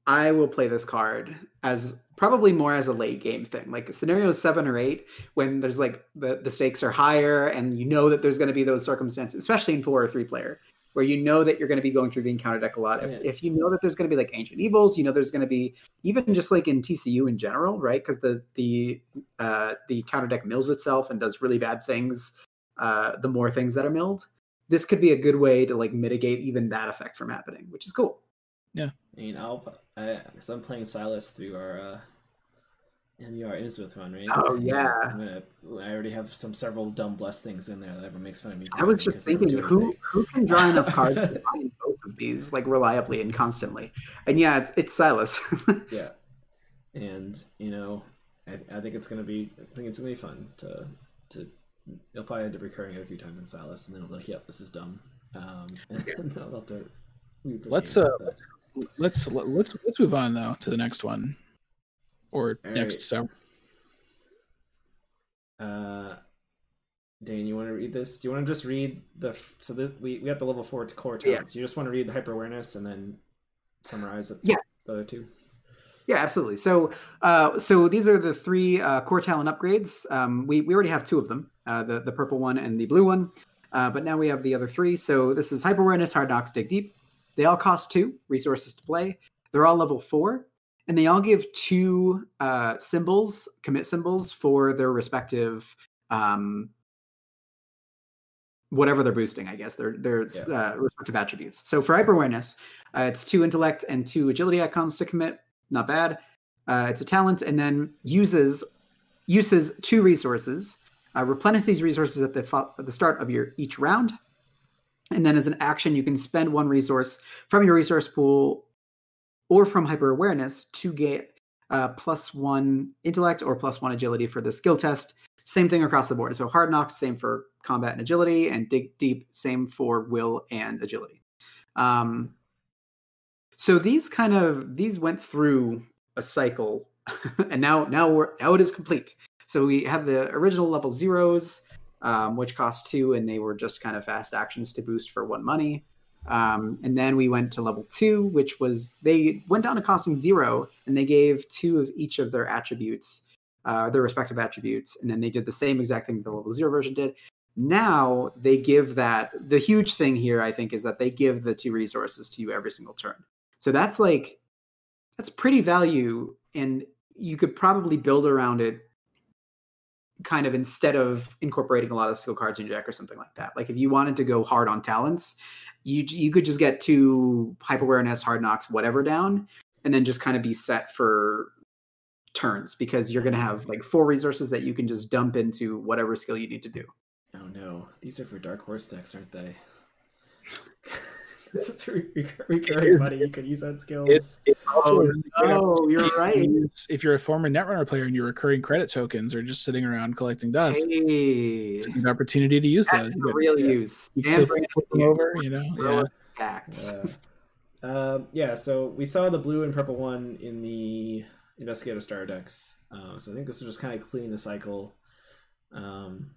I will play this card as probably more as a late game thing, like scenario seven or eight, when there's like the, the stakes are higher and you know that there's going to be those circumstances, especially in four or three player, where you know that you're going to be going through the encounter deck a lot. If, Yeah. if you know that there's going to be like ancient evils, you know there's going to be even just like in TCU in general, right? Because the the uh, the counter deck mills itself and does really bad things. Uh, the more things that are milled, this could be a good way to like mitigate even that effect from happening, which is cool. I mean, I'll I, so I'm playing Silas through our uh, MUR Innsmouth run, right? Oh, And yeah. I'm gonna. I already have some several dumb bless things in there that everyone makes fun of me. I was just because they don't thinking, who who can draw enough [laughs] cards to find both of these like reliably and constantly. And yeah, it's, it's Silas. [laughs] Yeah, and you know, I, I think it's gonna be. I think it's gonna be fun to to. You'll probably end up recurring it a few times in Silas, and then I'll be like, "Yep, this is dumb." Um, [laughs] and then I'll have to. Let's uh let's let's let's let's move on though to the next one, or All next right. several. Uh, Dan, you want to read this? Do you want to just read the? So this, we we got the level four core Yeah. talents. You just want to read the hyper awareness and then summarize the, Yeah. the other two. Yeah, absolutely. So, uh, so these are the three uh, core talent upgrades. Um, we we already have two of them, uh, the the purple one and the blue one, uh, but now we have the other three. So this is hyper awareness, hard knocks, dig deep. They all cost two resources to play. They're all level four, and they all give two uh, symbols, commit symbols for their respective. Um, whatever they're boosting, I guess their their Yeah. uh, respective attributes. So for hyper awareness, uh, it's two intellect and two agility icons to commit. Not bad. Uh, it's a talent, and then uses uses two resources. Uh, replenish these resources at the fo- at the start of your each round, and then as an action, you can spend one resource from your resource pool or from hyper awareness to get uh, plus one intellect or plus one agility for the skill test. Same thing across the board. So hard knocks, same for combat and agility, and dig deep, same for will and agility. Um, so these kind of these went through a cycle, [laughs] and now now we're now it is complete. So we have the original level zeros, um, which cost two, and they were just kind of fast actions to boost for one money. Um, and then we went to level two, which was they went down to costing zero, and they gave two of each of their attributes, uh, their respective attributes, and then they did the same exact thing the level zero version did. Now they give that the huge thing here, I think, is that they give the two resources to you every single turn. So that's like that's pretty value, and you could probably build around it kind of instead of incorporating a lot of skill cards in your deck or something like that. Like if you wanted to go hard on talents, you you could just get two hyper awareness, hard knocks, whatever down, and then just kind of be set for turns because you're gonna have like four resources that you can just dump into whatever skill you need to do. Oh no, these are for dark horse decks, aren't they? [laughs] This is re- re- recurring is- money. You could use that skills. It's, it's Oh, really great you're right. If you're a former Netrunner player and your recurring credit tokens are just sitting around collecting dust, Hey, it's a good opportunity to use that's those. You got- real yeah. use. you And flip, flip them over, you know. Real Yeah. facts. Uh, um, yeah, so we saw the blue and purple one in the Investigator Star decks. Uh, so I think this was just kind of completing the cycle. Um,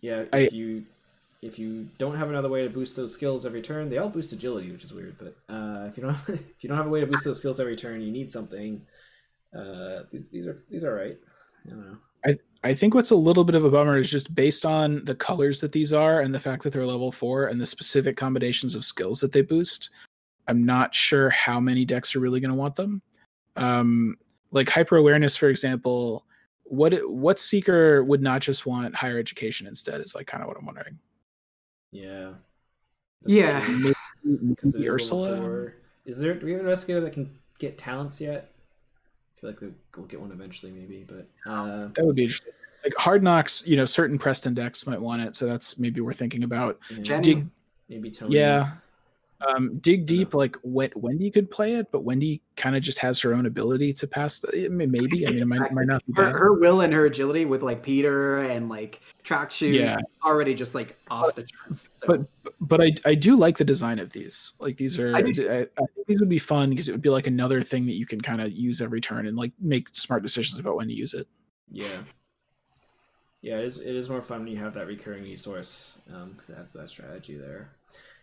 yeah, if I- you if you don't have another way to boost those skills every turn, they all boost agility, which is weird. But uh, if you don't [laughs] if you don't have a way to boost those skills every turn, you need something. Uh, these these are these are right. I don't know. I think what's a little bit of a bummer is just based on the colors that these are and the fact that they're level four and the specific combinations of skills that they boost. I'm not sure how many decks are really going to want them. Um, like hyper awareness, for example, what what seeker would not just want higher education instead? Is like kind of what I'm wondering. Yeah. Yeah. Maybe, Because maybe Ursula. Four. Is there do we have an investigator that can get talents yet? I feel like they'll- they'll get one eventually, maybe. But uh, That would be interesting. Like hard knocks, you know, certain Preston decks might want it, so that's maybe we're thinking about. yeah, Jenny. Dig, maybe Tony. yeah, um, dig deep. Like Wen- Wendy could play it, but Wendy kind of just has her own ability to pass. The, maybe. I mean, it might, it might not be her, her will and her agility with like Peter and like track shoes Yeah. already just like off the charts. So. But but I I do like the design of these. Like these are I I, do. I, think these would be fun because it would be like another thing that you can kind of use every turn and like make smart decisions about when to use it. Yeah. Yeah, it is. It is more fun when you have that recurring resource because it adds that strategy there.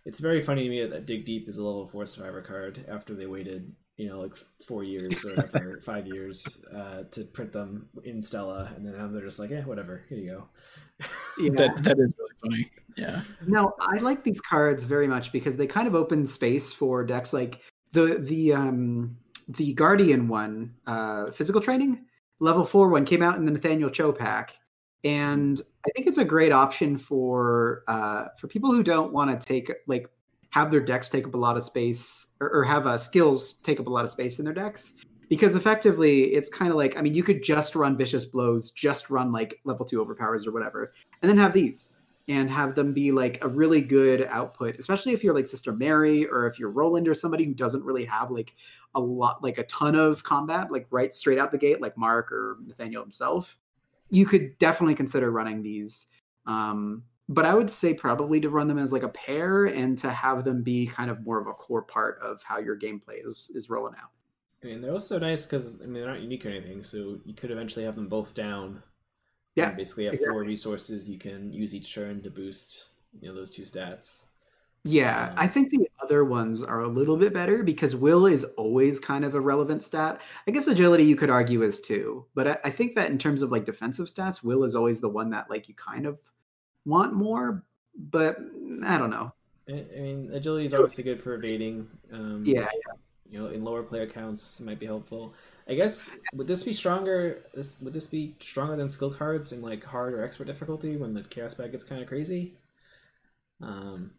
It's very funny to me that Dig Deep is a level four survivor card after they waited, you know, like four years or whatever, [laughs] five years uh, to print them in Stella, and then now they're just like, yeah, whatever, here you go. Yeah. That that is really funny. Yeah. No, I like these cards very much because they kind of open space for decks like the the um the Guardian one, uh physical training, level four one came out in the Nathaniel Cho pack. And I think it's a great option for uh for people who don't want to take like have their decks take up a lot of space or, or have uh, skills take up a lot of space in their decks. Because effectively, it's kind of like I mean, you could just run vicious blows, just run like level two overpowers or whatever, and then have these and have them be like a really good output, especially if you're like Sister Mary or if you're Roland or somebody who doesn't really have like a lot, like a ton of combat, like right straight out the gate, like Mark or Nathaniel himself. You could definitely consider running these. Um, but I would say probably to run them as like a pair and to have them be kind of more of a core part of how your gameplay is is rolling out. I mean, they're also nice because I mean they're not unique or anything, so you could eventually have them both down. Yeah, basically have exactly. four resources you can use each turn to boost you know those two stats. Yeah, Um, I think the other ones are a little bit better because will is always kind of a relevant stat. I guess agility you could argue is too, but I, I think that in terms of like defensive stats, will is always the one that like you kind of want more. But I don't know. I I mean, agility is obviously good for evading. Um, Yeah, you know, in lower player counts, it might be helpful. I guess would this be stronger? This would this be stronger than skill cards in like hard or expert difficulty when the chaos bag gets kind of crazy? Um,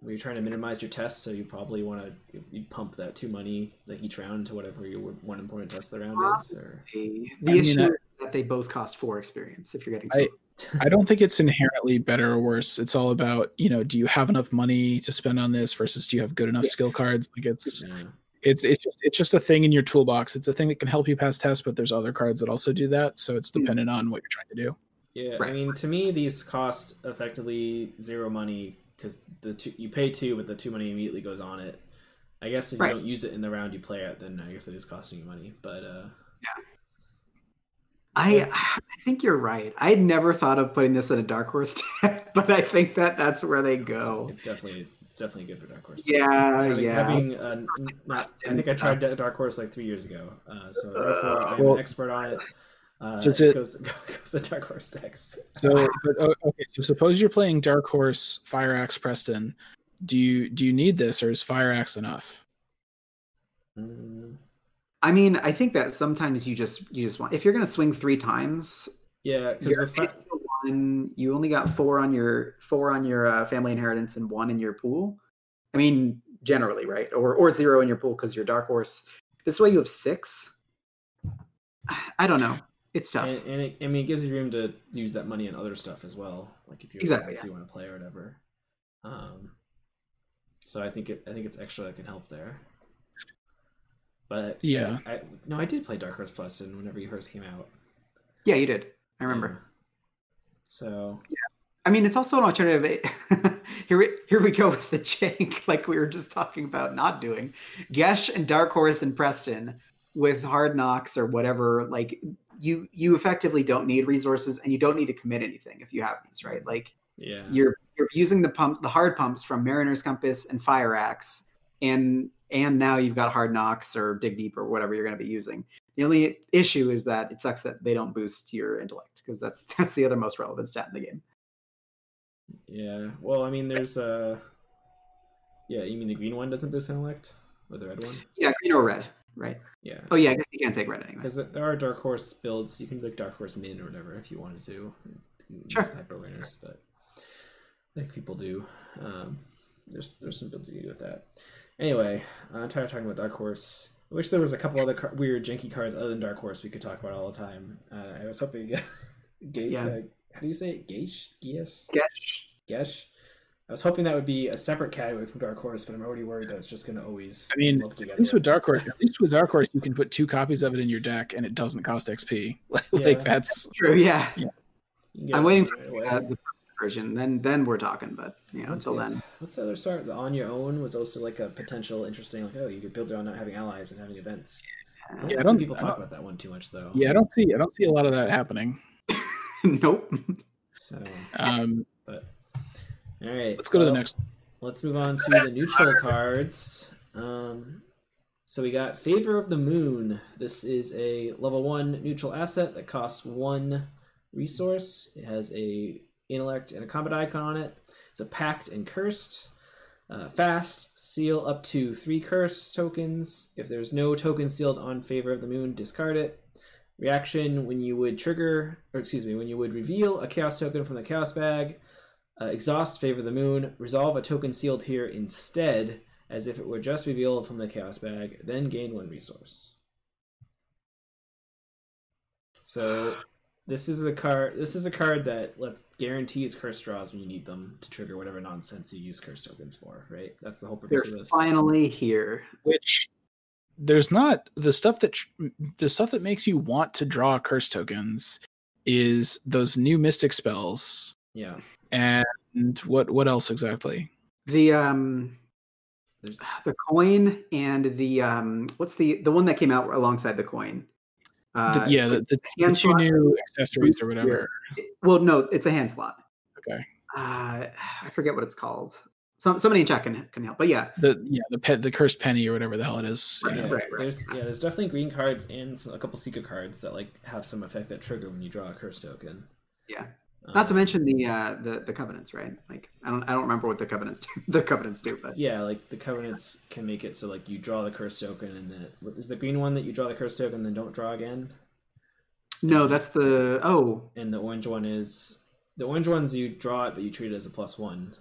where you're trying to minimize your tests, so you probably want to you pump that two money like each round to whatever your one important test of the round is. Or The, I the mean, issue I- is that they both cost four experience if you're getting I- two. I don't think it's inherently better or worse. It's all about, you know, do you have enough money to spend on this versus do you have good enough Yeah. skill cards? Like it's yeah. it's it's just it's just a thing in your toolbox. It's a thing that can help you pass tests, but there's other cards that also do that. So it's dependent on what you're trying to do. Yeah, I mean, to me, these cost effectively zero money because the two you pay two, but the two money immediately goes on it. I guess if Right. you don't use it in the round you play it, then I guess it is costing you money. But uh, I I think you're right. I had never thought of putting this in a dark horse [laughs] deck, but I think that that's where they go. it's definitely it's definitely good for Dark Horse. Yeah, having, yeah. having uh, n- not, I think I tried Dark Horse like three years ago, uh, so therefore I'm Well- an expert on it. Uh, Does it it- goes [laughs] goes to Dark Horse decks. So but, oh, okay, so suppose you're playing Dark Horse Fire Axe Preston. Do you do you need this or is Fire Axe enough? Mm, I mean, I think that sometimes you just you just want if you're gonna swing three times, yeah, because you're fi- one, you only got four on your four on your uh, family inheritance and one in your pool. I mean, generally, right? Or or zero in your pool because you're dark horse. This way, you have six. [sighs] I don't know. It's tough. and, and it, I mean, it gives you room to use that money on other stuff as well, like if you're Exactly, you want to play or whatever. Um, so I think it, I think it's extra that can help there. But Yeah. I, no, I did play Dark Horse Plus and whenever you first came out. yeah, you did. I remember. Yeah. So I mean, it's also an alternative. [laughs] here, we, here we go with the jank, [laughs] like we were just talking about not doing. Geas and Dark Horse and Preston with Hard Knocks or whatever. Like you, you effectively don't need resources, and you don't need to commit anything if you have these, right? Like yeah, you're you're using the pump, the hard pumps from Mariner's Compass and Fire Axe, and and now you've got Hard Knocks or Dig Deep or whatever you're going to be using. The only issue is that it sucks that they don't boost your intellect because that's [laughs] that's the other most relevant stat in the game. yeah. Well, I mean, there's uh, yeah. You mean the green one doesn't boost intellect, or the red one? Yeah, green or red, right? Yeah. Oh yeah, I guess you can't take red anyway. Because there are Dark Horse builds. You can like Dark Horse Min or whatever if you wanted to. Sure. Use Hyper winners, but I think people do. Um, there's there's some builds you can do with that. Anyway, I'm tired of talking about Dark Horse. I wish there was a couple other car- weird janky cards other than Dark Horse we could talk about all the time. Uh, I was hoping. [laughs] Yeah. uh, how do you say it? Geish? Gies? Gesh. Gesh? I was hoping that would be a separate category from Dark Horse, but I'm already worried that it's just going to always. I mean, look together. At least with Dark Horse, at least with Dark Horse, you can put two copies of it in your deck and it doesn't cost XP. [laughs] like Yeah. that's True. Yeah, You can get I'm waiting for right away. uh, the version. Then then we're talking. But you know, What's until the- then, What's the other start? The on your own was also like a potential interesting, like oh, you could build around not having allies and having events. I don't, Yeah, I see don't- people I talk don't- about that one too much though. yeah. I don't see I don't see a lot of that happening. [laughs] nope. So, Um, but all right, let's go to the well, next. Let's move on to the neutral cards. Um, so we got Favor of the Moon. This is a level one neutral asset that costs one resource. It has a intellect and a combat icon on it. It's a pact and cursed. Uh, fast, seal up to three curse tokens. If there's no token sealed on Favor of the Moon, discard it. Reaction when you would trigger, or excuse me, when you would reveal a chaos token from the chaos bag, uh, exhaust favor the moon resolve a token sealed here instead as if it were just revealed from the chaos bag then gain one resource so this is a card. This is a card that lets guarantees curse draws when you need them to trigger whatever nonsense you use curse tokens for. Right. That's the whole purpose They're purpose of this. finally here. which there's not the stuff that the stuff that makes you want to draw curse tokens is those new mystic spells Yeah. and what what else exactly The um There's the coin and the um what's the the one that came out alongside the coin? The- Uh, yeah the, the, the two slot new accessories or whatever Well, no, it's a hand slot. okay Uh, I forget what it's called. Some somebody in chat can can help. But yeah, the yeah the pet the cursed penny or whatever the hell it is Right, yeah, right, right. There's yeah, there's definitely green cards and some, a couple secret cards that like have some effect that trigger when you draw a curse token. Yeah. Not to Um, mention the uh the the covenants, right? Like I don't I don't remember what the covenants do. [laughs] the covenants do, but Yeah, like the covenants can make it so like you draw the curse token and then what is the green one that you draw the curse token and then don't draw again, no, that's the oh and the orange one is the orange ones you draw it but you treat it as a plus one.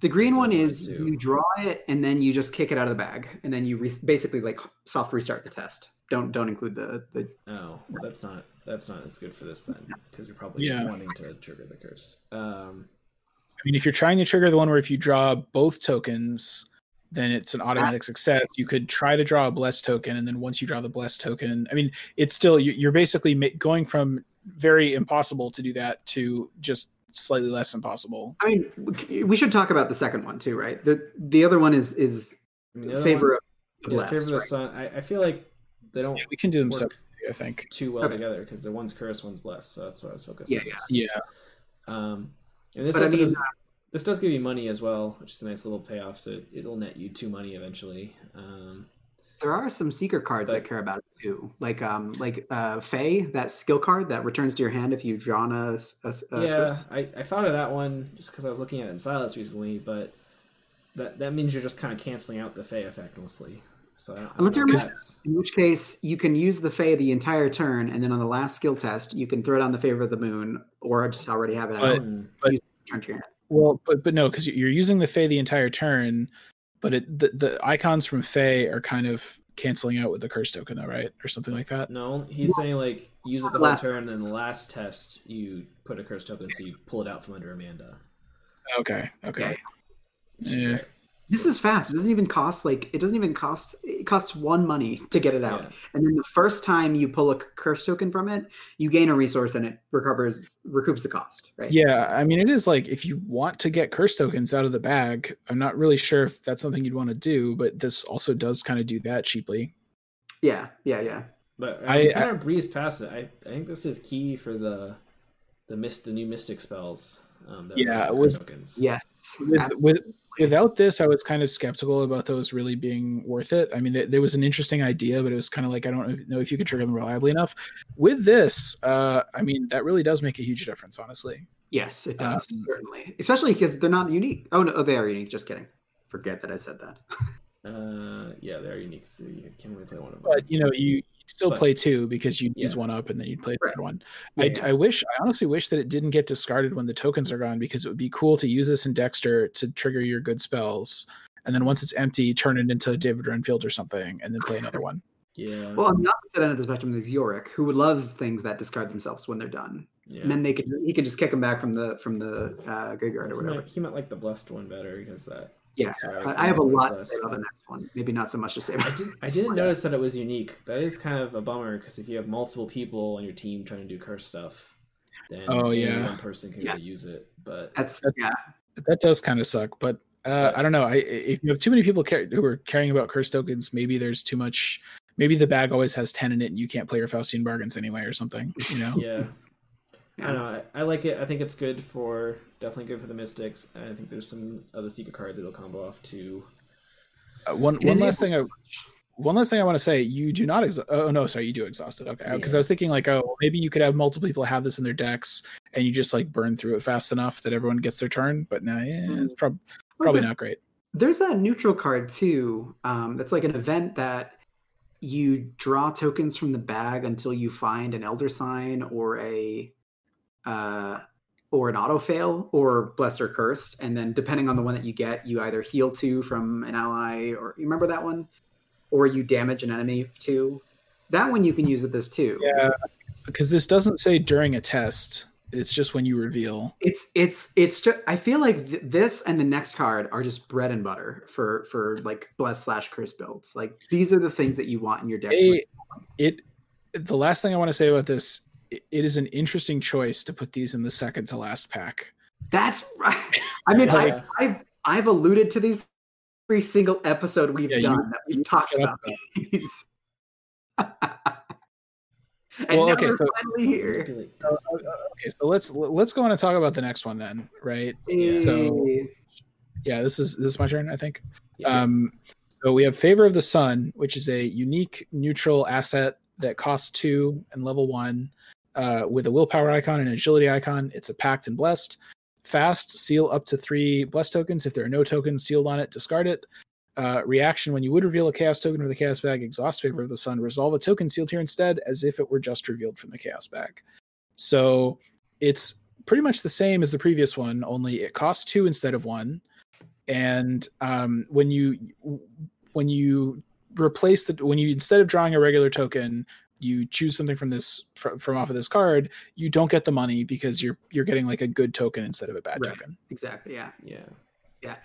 the green one is two. you draw it and then you just kick it out of the bag and then you re- basically like soft restart the test. Don't don't include the the Oh, that's not that's not as good for this then because you're probably Yeah. wanting to trigger the curse. Um, i mean if you're trying to trigger the one where if you draw both tokens then it's an automatic success you could try to draw a blessed token and then once you draw the blessed token i mean it's still you- you're basically going from very impossible to do that to just slightly less impossible I mean we- we should talk about the second one too, right? The the other one is is I the favor one- of the yeah, blessed. favor of the right? sun. I, I feel like they don't yeah, we can do them work separately i think too well Okay. together because the one's curse, one's blessed. So that's what I was focused Yeah, on. yeah Um, and this But I mean, does, this does give you money as well, which is a nice little payoff. So it'll net you two money eventually. Um, There are some secret cards that care about it too, like um, like uh, Fey, that skill card that returns to your hand if you've drawn a, a, a yeah, curse. I, I thought of that one just because I was looking at it in Silas recently, but that that means you're just kind of canceling out the Fey effect mostly. So I don't, I don't Unless you're if mis- In which case, you can use the Fey the entire turn, and then on the last skill test, you can throw down the favor of the moon, or I just already have it out. But- Hmm. turn to your hand. well but but no because you're using the Fey the entire turn but it the, the icons from Fey are kind of canceling out with the curse token though right or something like that No, he's saying like use it the whole Last- turn, and then the last test you put a curse token, so you pull it out from under Amanda. okay okay Okay. Yeah. This is fast. It doesn't even cost like it doesn't even cost. It costs one money to get it out, Yeah. and then the first time you pull a curse token from it, you gain a resource and it recovers recoups the cost. Right? Yeah, I mean, it is like if you want to get curse tokens out of the bag, I'm not really sure if that's something you'd want to do, but this also does kind of do that cheaply. Yeah. Yeah. Yeah. But I- I, kind of breezed past it. I, I think this is key for the the mist the new mystic spells. Um, that Yeah, are it was- tokens. Yes. With, with without this, I was kind of skeptical about those really being worth it. I mean, there, there was an interesting idea, but it was kind of like I don't know if you could trigger them reliably enough. With this, uh, I mean, that really does make a huge difference, honestly. Yes, it does Um, certainly, especially because they're not unique. Oh no, oh, they are unique. Just kidding. Forget that I said that. [laughs] Uh, yeah, they're unique, so you can only play one of them. But you know, you you'd still But- play two because you'd use one up and then you'd play the Right. other one. Yeah, I, yeah. I wish, I honestly wish that it didn't get discarded when the tokens are gone because it would be cool to use this in Dexter to trigger your good spells. And then once it's empty, turn it into David Renfield or something and then play another one. yeah, Well, on the opposite end of the spectrum is Yorick, who loves things that discard themselves when they're done, yeah. and then they could he could just kick them back from the from the uh, graveyard or he, whatever. he meant like the blessed one better because that. Yeah, so I, I have a thinking lot to say about the next one. Maybe not so much to say. I, About did, I didn't notice that it was unique. That is kind of a bummer because if you have multiple people on your team trying to do curse stuff, then Oh, yeah. one person can Yeah. really use it. But That's That's- yeah. That does kind of suck, but uh, I don't know. I, if you have too many people care, who are caring about curse tokens, maybe there's too much. Maybe the bag always has ten in it, and you can't play your Faustian bargains anyway, or something. You know? yeah, I don't know. I, I like it. I think it's good for definitely good for the Mystics. And I think there's some other secret cards that'll combo off too. Uh, one Can one last thing. I, one last thing I want to say. You do not. Exa- oh no, sorry, you do exhaust it. Okay, because I was thinking like, oh, maybe you could have multiple people have this in their decks, and you just like burn through it fast enough that everyone gets their turn. But no, yeah, it's prob- Well, probably not great. There's that neutral card too. Um, that's like an event that you draw tokens from the bag until you find an elder sign or a uh, or an auto fail or blessed or cursed, and then depending on the one that you get, you either heal two from an ally or you remember that one, or you damage an enemy two. that one you can use with this too. Yeah, because this doesn't say during a test. It's just when you reveal. It's it's it's just I feel like th- this and the next card are just bread and butter for for like bless slash curse builds. Like these are the things that you want in your deck. It. The last thing I want to say about this, it it is an interesting choice to put these in the second to last pack. That's right. I mean, Yeah. I, I've I've alluded to these every single episode we've Yeah, you- done that we've talked shut up about these. [laughs] and Well, now okay, we're so- finally here. Okay, so let's let's go on and talk about the next one then, right? So- Yeah, this is this is my turn, I think. Yeah. Um, so we have Favor of the Sun, which is a unique neutral asset that costs two and level one, uh, with a willpower icon and an agility icon. It's a packed and blessed. Fast, seal up to three blessed tokens. If there are no tokens sealed on it, discard it. Uh, reaction when you would reveal a chaos token from the chaos bag, exhaust Favor of the Sun, resolve a token sealed here instead as if it were just revealed from the chaos bag. So it's pretty much the same as the previous one, only it costs two instead of one and um, when you when you replace the when you instead of drawing a regular token you choose something from this from, from off of this card you don't get the money because you're you're getting like a good token instead of a bad Right. token Exactly. Yeah. yeah. Yeah.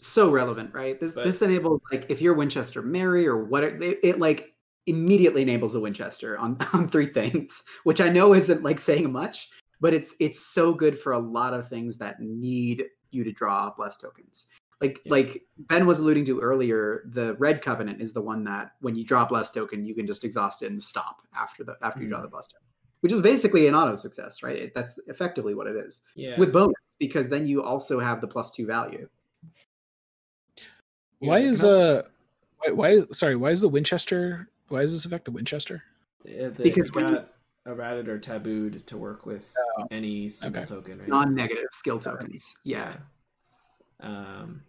So relevant, right? This But- this enables like if you're Winchester Mary or what it, it, it like immediately enables the Winchester on [laughs] on three things, which I know isn't like saying much, but it's it's so good for a lot of things that need you to draw blessed tokens. Like Yeah. like Ben was alluding to earlier, the red covenant is the one that when you draw a blessed token, you can just exhaust it and stop after the after you draw Mhm. the blessed token. Which is basically an auto success, right? It- That's effectively what it is. Yeah. With bonus, because then you also have the plus two value. Why they is can uh why, why sorry why is the winchester why does this affect the winchester Yeah, they, Because they when you- got errated or tabooed to work with Oh, any single okay. token, right? non-negative skill tokens. Yeah. Um,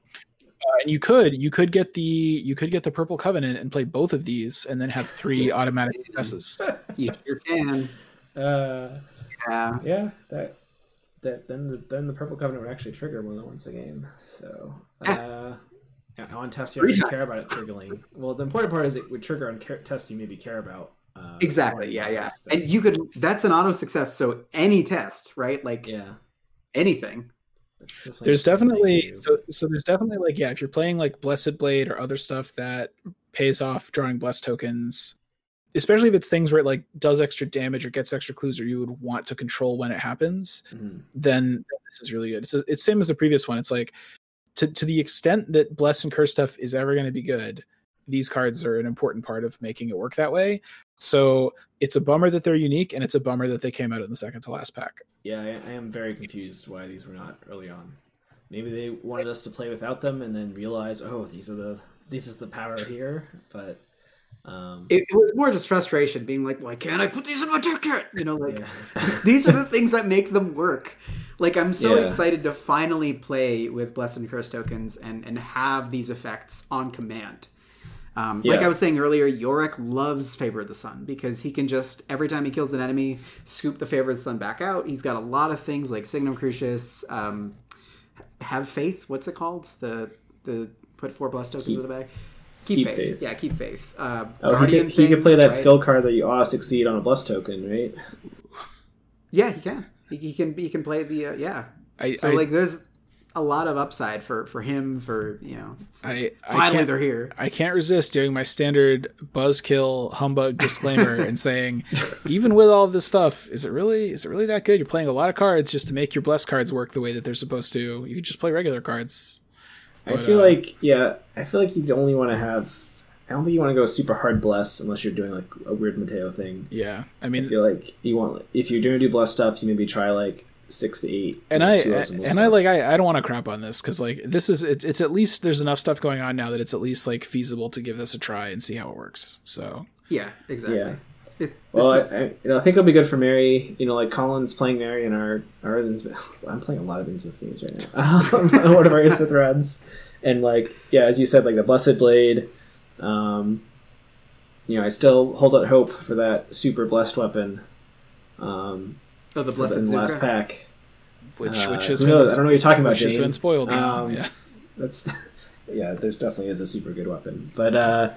Uh, and you could you could get the you could get the purple covenant and play both of these and then have three automatic [laughs] successes you sure can. uh, Yeah. yeah, that that then the then the purple covenant would actually trigger more than once a game. So uh, yeah, on tests you Three actually care about it triggering. Well, the important part is it would trigger on care- tests you maybe care about. Uh, Exactly. Yeah, yeah. And you could that's an auto success, so any test, right? Like yeah. anything. Definitely there's definitely so so there's definitely like yeah if you're playing like blessed blade or other stuff that pays off drawing blessed tokens especially if it's things where it like does extra damage or gets extra clues or you would want to control when it happens Mhm. then this is really good. It's it's same as the previous one. It's like to to the extent that blessed and curse stuff is ever going to be good these cards are an important part of making it work that way so it's a bummer that they're unique and it's a bummer that they came out in the second to last pack Yeah, I, I am very confused why these were not early on. Maybe they wanted us to play without them and then realize, oh, these are the this is the power here. But um, It, it was more just frustration, being like, why can't I put these in my ticket? You know, like yeah. [laughs] these are the things that make them work. Like I'm so Yeah. excited to finally play with blessed and curse tokens and and have these effects on command. Um, Like I was saying earlier, Yorick loves Favor of the Sun because he can just every time he kills an enemy, scoop the Favor of the Sun back out. He's got a lot of things like Signum Crucis, um, Have Faith. What's it called? The the put four blessed tokens Keep- in the bag. Keep Faith. Yeah, keep faith. Uh, oh, he Guardian could, he could play that right? skill card that you ought to succeed on a bless token, right? Yeah, he can. He, he can. He can play the. Uh, yeah. i So I, like, there's a lot of upside for for him. For you know, I, I finally can't they're here. I can't resist doing my standard buzzkill humbug disclaimer and [laughs] saying, even with all this stuff, is it really is it really that good? You're playing a lot of cards just to make your blessed cards work the way that they're supposed to. You could just play regular cards. I feel uh, like yeah, I feel like you only want to have. I don't think you want to go super hard bless unless you're doing like a weird Mateo thing. Yeah, I mean, I mean, feel like you want if you're doing do bless stuff, you maybe try like six to eight. and I and optimal I like I, I don't want to crap on this because like this is it's it's at least there's enough stuff going on now that it's at least like feasible to give this a try and see how it works. So Yeah, exactly. Yeah. It, Well, is- I, I, you know, I think it'll be good for Mary. You know, like Colin's playing Mary in our our Innsmouth. [laughs] I'm playing a lot of Innsmouth games right now. [laughs] [laughs] One of our Innsmouth runs, and like yeah, as you said, like the Blessed Blade. Um, you know, I still hold out hope for that super blessed weapon. Um, oh, the in blessed the last pack. which Uh, which has who been knows? I don't know what you're talking about, which has been spoiled. now. Um, [laughs] yeah. That's [laughs] yeah. There's definitely is a super good weapon, but uh,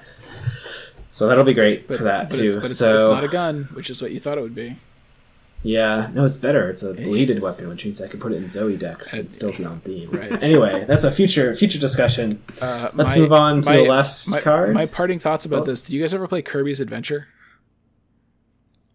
So that'll be great but, for that but too. It's, but it's, so it's not a gun, which is what you thought it would be. yeah, no, it's better. It's a bladed weapon, which means I can put it in Zoey decks and Uh, still be on theme. right. Anyway, that's a future future discussion. Uh, Let's my- move on to my- the last my, card. My parting thoughts about Oh. this: Did you guys ever play Kirby's Adventure?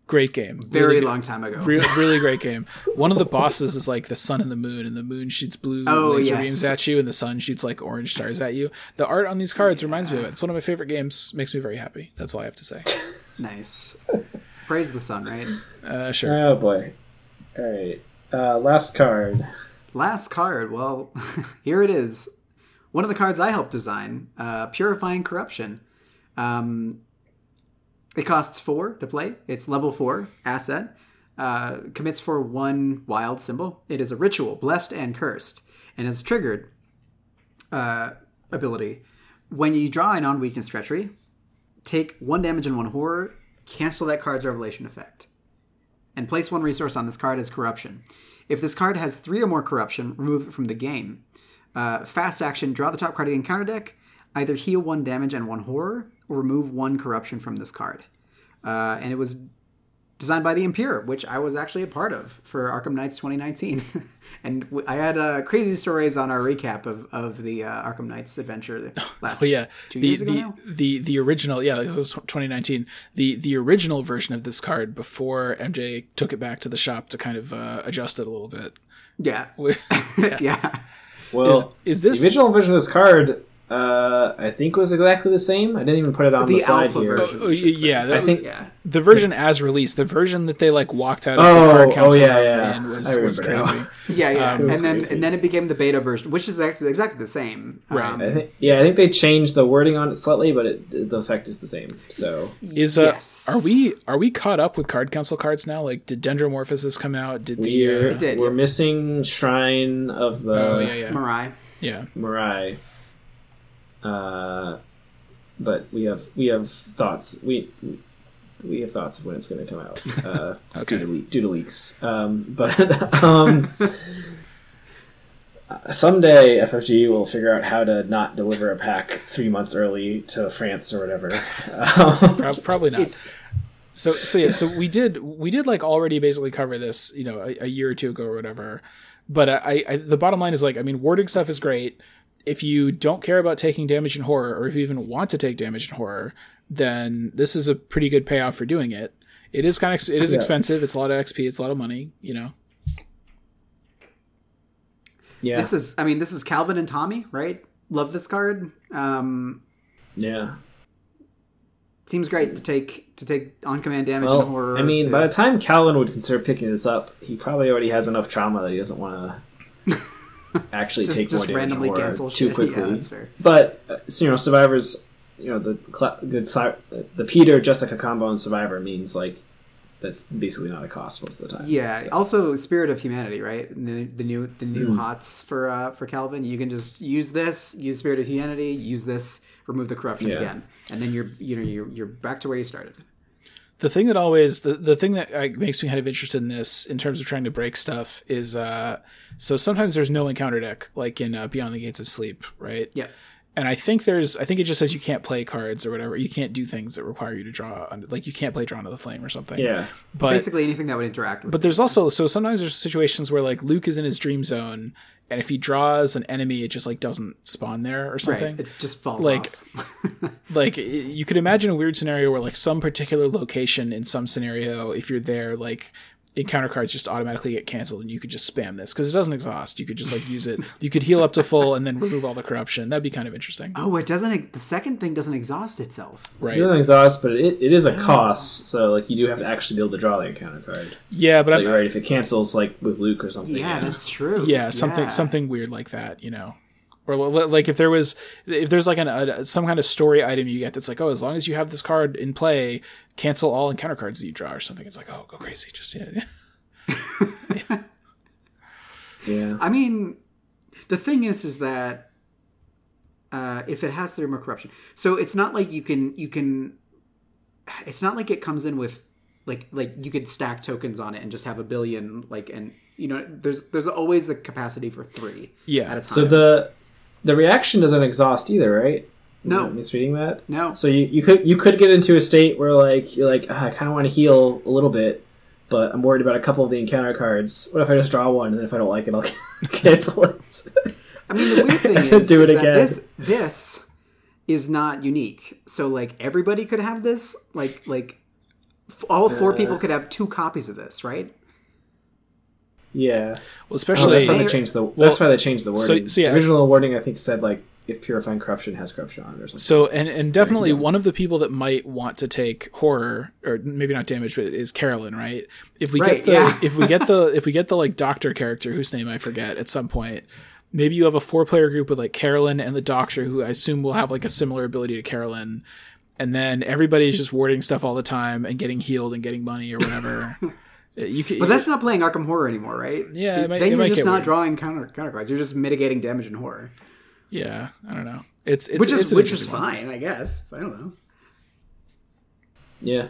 Great game. Very Really long time ago. Real, really great game. One of the bosses is like the sun and the moon, and the moon shoots blue Oh, laser yes. beams at you, and the sun shoots like orange stars at you. The art on these cards reminds me of it. It's one of my favorite games. Makes me very happy. That's all I have to say. [laughs] Nice. Praise the sun, right? Uh, sure. Oh boy. All right. Uh, last card. Last card. Well, [laughs] here it is. One of the cards I helped design, uh, Purifying Corruption. Um, it costs four to play. It's level four asset. Uh, commits for one wild symbol. It is a ritual, blessed and cursed, and is triggered uh, ability. When you draw a non weakness treachery, take one damage and one horror, cancel that card's revelation effect, and place one resource on this card as corruption. If this card has three or more corruption, remove it from the game. Uh, fast action, draw the top card of the encounter deck, either heal one damage and one horror, or remove one corruption from this card. Uh, and it was designed by the Impure, which I was actually a part of for Arkham Nights 2019. [laughs] and I had uh, crazy stories on our recap of, of the uh, Arkham Nights adventure [laughs] last But yeah, two the years ago the, now. the the original yeah, this was 2019. The the original version of this card before MJ took it back to the shop to kind of uh, adjust it a little bit. Yeah. [laughs] yeah. yeah. Well, Is this the original version of this card? Uh, I think was exactly the same. I didn't even put it on the, The slide alpha here. version. Oh, yeah, that I think Yeah. the version as released, the version that they like walked out of Oh, the card oh, yeah, yeah. in I was, was crazy. [laughs] Yeah, yeah, Um, and then crazy. and then it became the beta version, which is actually exactly the same. Right. Um, I think, yeah, I think they changed the wording on it slightly, but it, the effect is the same. So Is uh, yes. are we are we caught up with card council cards now? Like, did Dendromorphosis come out? Did the we're, uh, did, we're yeah. missing Shrine of the oh yeah yeah Moirai? yeah Moirai. Uh, but we have we have thoughts. We we have thoughts of when it's going to come out. Uh, [laughs] Okay. due, to le- due to leaks. Um, but [laughs] um, uh, someday FFG will figure out how to not deliver a pack three months early to France or whatever. [laughs] Um, probably not. It's- So so yeah, so we did we did like already basically cover this, you know, a, a year or two ago or whatever. But I, I the bottom line is like I mean, wording stuff is great. If you don't care about taking damage in horror, or if you even want to take damage in horror, then this is a pretty good payoff for doing it. It is kind of it is Yeah. expensive. It's a lot of XP. It's a lot of money. You know. yeah, This is, I mean, this is Calvin and Tommy, right? Love this card. Um, yeah. seems great to take to take on command damage Well, and horror. I mean, to- by the time Calvin would consider picking this up, he probably already has enough trauma that he doesn't want to [laughs] actually just, take just more damage randomly cancel too shit. [laughs] quickly. Yeah. But uh, so, you know, survivors, you know, the cla good si- the Peter Jessica combo and survivor means like that's basically not a cost most of the time. Yeah. So- Also, Spirit of Humanity, right? The, the new the new Mm. hots for uh, for Calvin. You can just use this, use Spirit of Humanity, use this, remove the corruption Yeah. again, and then you're you know you're you're back to where you started. The thing that always the, the thing that makes me kind of interested in this in terms of trying to break stuff is uh so sometimes there's no encounter deck like in uh, beyond the gates of sleep right Yeah. And i think there's i think it just says you can't play cards or whatever you can't do things that require you to draw under, like you can't play drawn to the flame or something yeah, but Basically, anything that would interact with. but there's also so sometimes there's situations where like luke is in his dream zone and if he draws an enemy it just like doesn't spawn there or something right. It just falls Like- off. [laughs] like you could imagine a weird scenario where like some particular location in some scenario if you're there like encounter cards just automatically get canceled and you could just spam this because it doesn't exhaust you could just like use it you could heal up to full and then remove all the corruption that'd be kind of interesting oh, it doesn't. The second thing doesn't exhaust itself. right it doesn't exhaust, but it, it is a ah. cost. So like you do have to actually be able to draw the encounter card. yeah but Like, I'm, right, if it cancels like with Luke or something. Yeah, that's true. yeah something something weird like that you know or like if there was if there's like an a, some kind of story item you get that's like oh as long as you have this card in play cancel all encounter cards that you draw or something it's like oh go crazy just yeah, yeah. [laughs] yeah. I mean, the thing is, is that uh, if it has three more corruption, so it's not like you can you can. It's not like it comes in with like like you could stack tokens on it and just have a billion like and you know there's there's always the capacity for three Yeah. at a time. So the the reaction doesn't exhaust either, right? No. Misreading that? No. So you, you could you could get into a state where like you're like "Ah, I kind of want to heal a little bit, but I'm worried about a couple of the encounter cards. What if I just draw one and then if I don't like it, I'll [laughs] cancel it? I mean, the weird thing is, [laughs] do is it that again. this this is not unique. So like everybody could have this. Like like f- all four Uh. people could have two copies of this, right? Yeah. Well, Oh, especially that's why they changed the. that's why they changed the so- wording. so yeah. The original wording I think said like if purifying corruption has corruption on it or something. So and and definitely one of the people that might want to take horror or maybe not damage, but is Carolyn, right? If we Right, get the yeah. if we get the if we get the like doctor character whose name I forget at some point, maybe you have a four player group with like Carolyn and the doctor who I assume will have like a similar ability to Carolyn, and then everybody's just warding stuff all the time and getting healed and getting money or whatever. [laughs] you can, But that's not playing Arkham Horror anymore, right? Yeah, it might- then you're might just get not weird. drawing counter counter cards. You're just mitigating damage and horror, yeah, I don't know. It's it's which is it's which is interesting one. fine, I guess. I don't know. Yeah.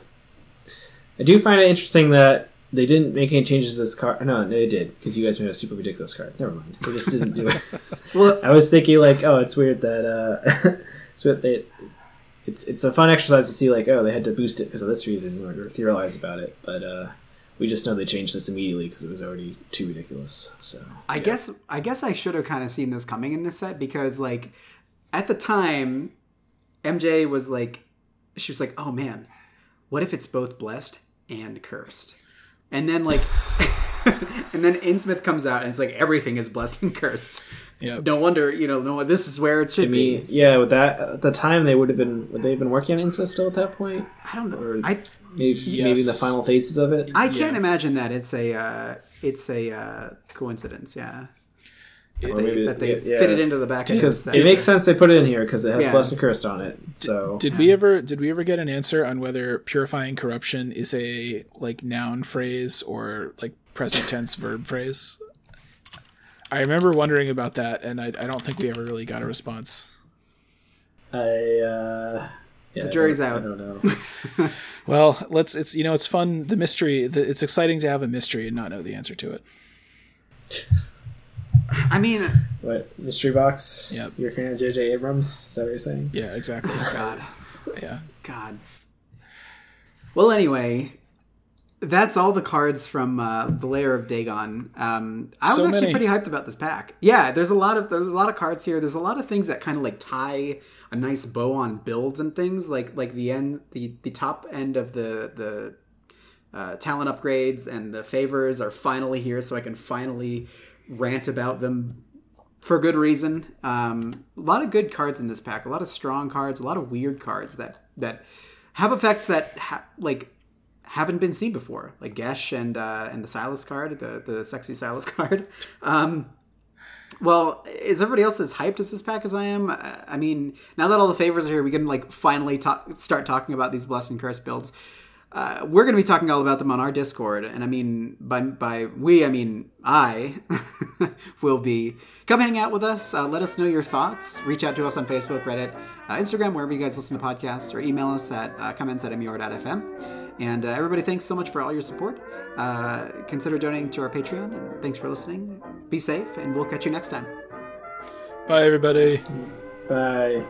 I do find it interesting that they didn't make any changes to this card. No, no, they did because you guys made a super ridiculous card. Never mind. They just didn't do it. [laughs] Well, I was thinking like, oh, it's weird that uh, [laughs] it's weird they, it's it's a fun exercise to see like, oh, they had to boost it because of this reason or, or theorize about it, but uh, we just know they changed this immediately because it was already too ridiculous. So I guess I guess I should have kind of seen this coming in this set because like at the time MJ was like she was like, "Oh man, what if it's both blessed and cursed?" And then like [laughs] and then Innsmouth comes out and it's like everything is blessed and cursed. Yeah. No wonder, you know, no this is where it should I mean, be. yeah, with that at the time they would have been would they have been working on Innsmouth still at that point? I don't know. or- I Maybe maybe in the final phases of it. I can't Yeah. imagine that it's a uh, it's a uh, coincidence, yeah. That they, maybe- that they yeah. fit it into the back because it makes sense they put it in here because it has Yeah. blessed and cursed on it. So Did we ever did we ever get an answer on whether purifying corruption is a like noun phrase or like present tense verb phrase? I remember wondering about that, and I, I don't think we ever really got a response. I uh, yeah, The jury's I out. I don't know. [laughs] Well, let's it's you know it's fun the mystery the, it's exciting to have a mystery and not know the answer to it. I mean, what mystery box? Yep. You're a fan of J.J. Abrams? Is that what you're saying? Yeah, exactly. God. yeah. God. Well, anyway, that's all the cards from uh, the Lair of Dagon. Um, I was So actually many. pretty hyped about this pack. Yeah, there's a lot of there's a lot of cards here. There's a lot of things that kind of like tie a nice bow on builds and things. Like like the end the the top end of the the uh, talent upgrades and the favors are finally here, so I can finally rant about them for good reason. Um, a lot of good cards in this pack. A lot of strong cards. A lot of weird cards that that have effects that ha- like haven't been seen before, like Geas and uh, and the Silas card, the the sexy Silas [laughs] card. Um, well, is everybody else as hyped as this pack as I am? I mean, now that all the favors are here, we can like finally talk, start talking about these blessed and cursed builds. Uh, we're going to be talking all about them on our Discord, and I mean by by we, I mean I [laughs] will be come hang out with us. Uh, let us know your thoughts. Reach out to us on Facebook, Reddit, uh, Instagram, wherever you guys listen to podcasts, or email us at uh, comments at mur.fm. And uh, everybody, thanks so much for all your support. Uh, consider donating to our Patreon, and thanks for listening. Be safe, and we'll catch you next time. Bye everybody. Bye.